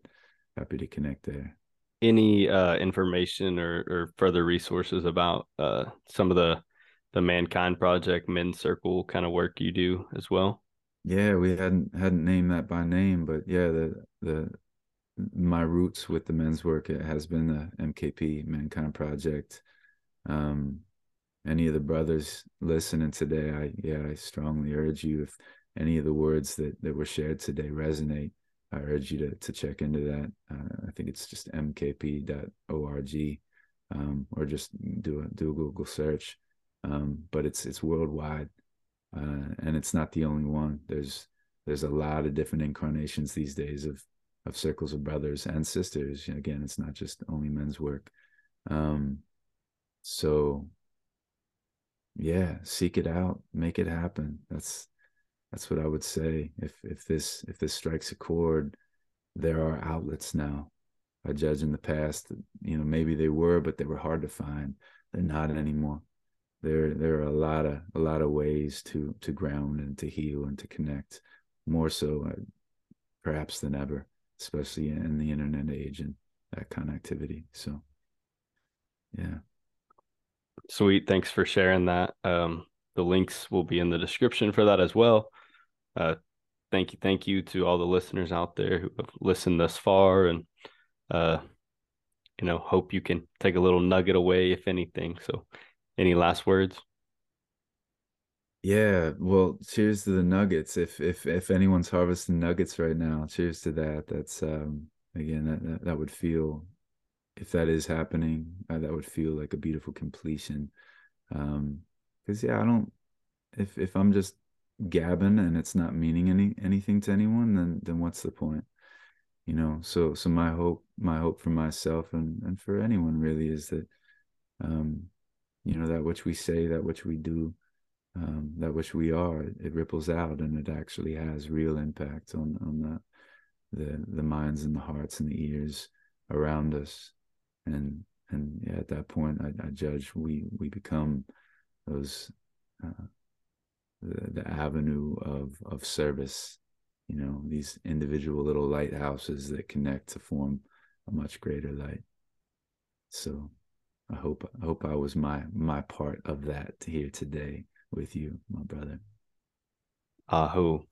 happy to connect there any uh information or or further resources about uh some of the the mankind project men's circle kind of work you do as well yeah we hadn't hadn't named that by name but yeah the the my roots with the men's work it has been the MKP Mankind Project. Um, any of the brothers listening today, I yeah, I strongly urge you if any of the words that that were shared today resonate, I urge you to to check into that. Uh, I think it's just mkp.org, um, or just do a do a Google search. Um, but it's it's worldwide, uh, and it's not the only one. There's there's a lot of different incarnations these days of of circles of brothers and sisters. Again, it's not just only men's work. Um, so yeah, seek it out, make it happen. That's that's what I would say. If if this if this strikes a chord, there are outlets now. I judge in the past, you know, maybe they were, but they were hard to find. They're not anymore. There there are a lot of a lot of ways to to ground and to heal and to connect, more so uh, perhaps than ever especially in the internet age and that connectivity. So, yeah. Sweet. Thanks for sharing that. Um, the links will be in the description for that as well. Uh, thank you. Thank you to all the listeners out there who have listened thus far. And, uh, you know, hope you can take a little nugget away, if anything. So, any last words? Yeah, well, cheers to the Nuggets. If if if anyone's harvesting nuggets right now, cheers to that. That's um again that that, that would feel if that is happening, uh, that would feel like a beautiful completion. Um cuz yeah, I don't if if I'm just gabbing and it's not meaning any anything to anyone, then then what's the point? You know, so so my hope my hope for myself and and for anyone really is that um you know that which we say, that which we do um, that which we are, it, ripples out and it actually has real impact on on the the the minds and the hearts and the ears around us. And and yeah, at that point, I, I judge we we become those uh, the avenue of of service. You know, these individual little lighthouses that connect to form a much greater light. So I hope I hope I was my my part of that here today with you, my brother. Aho.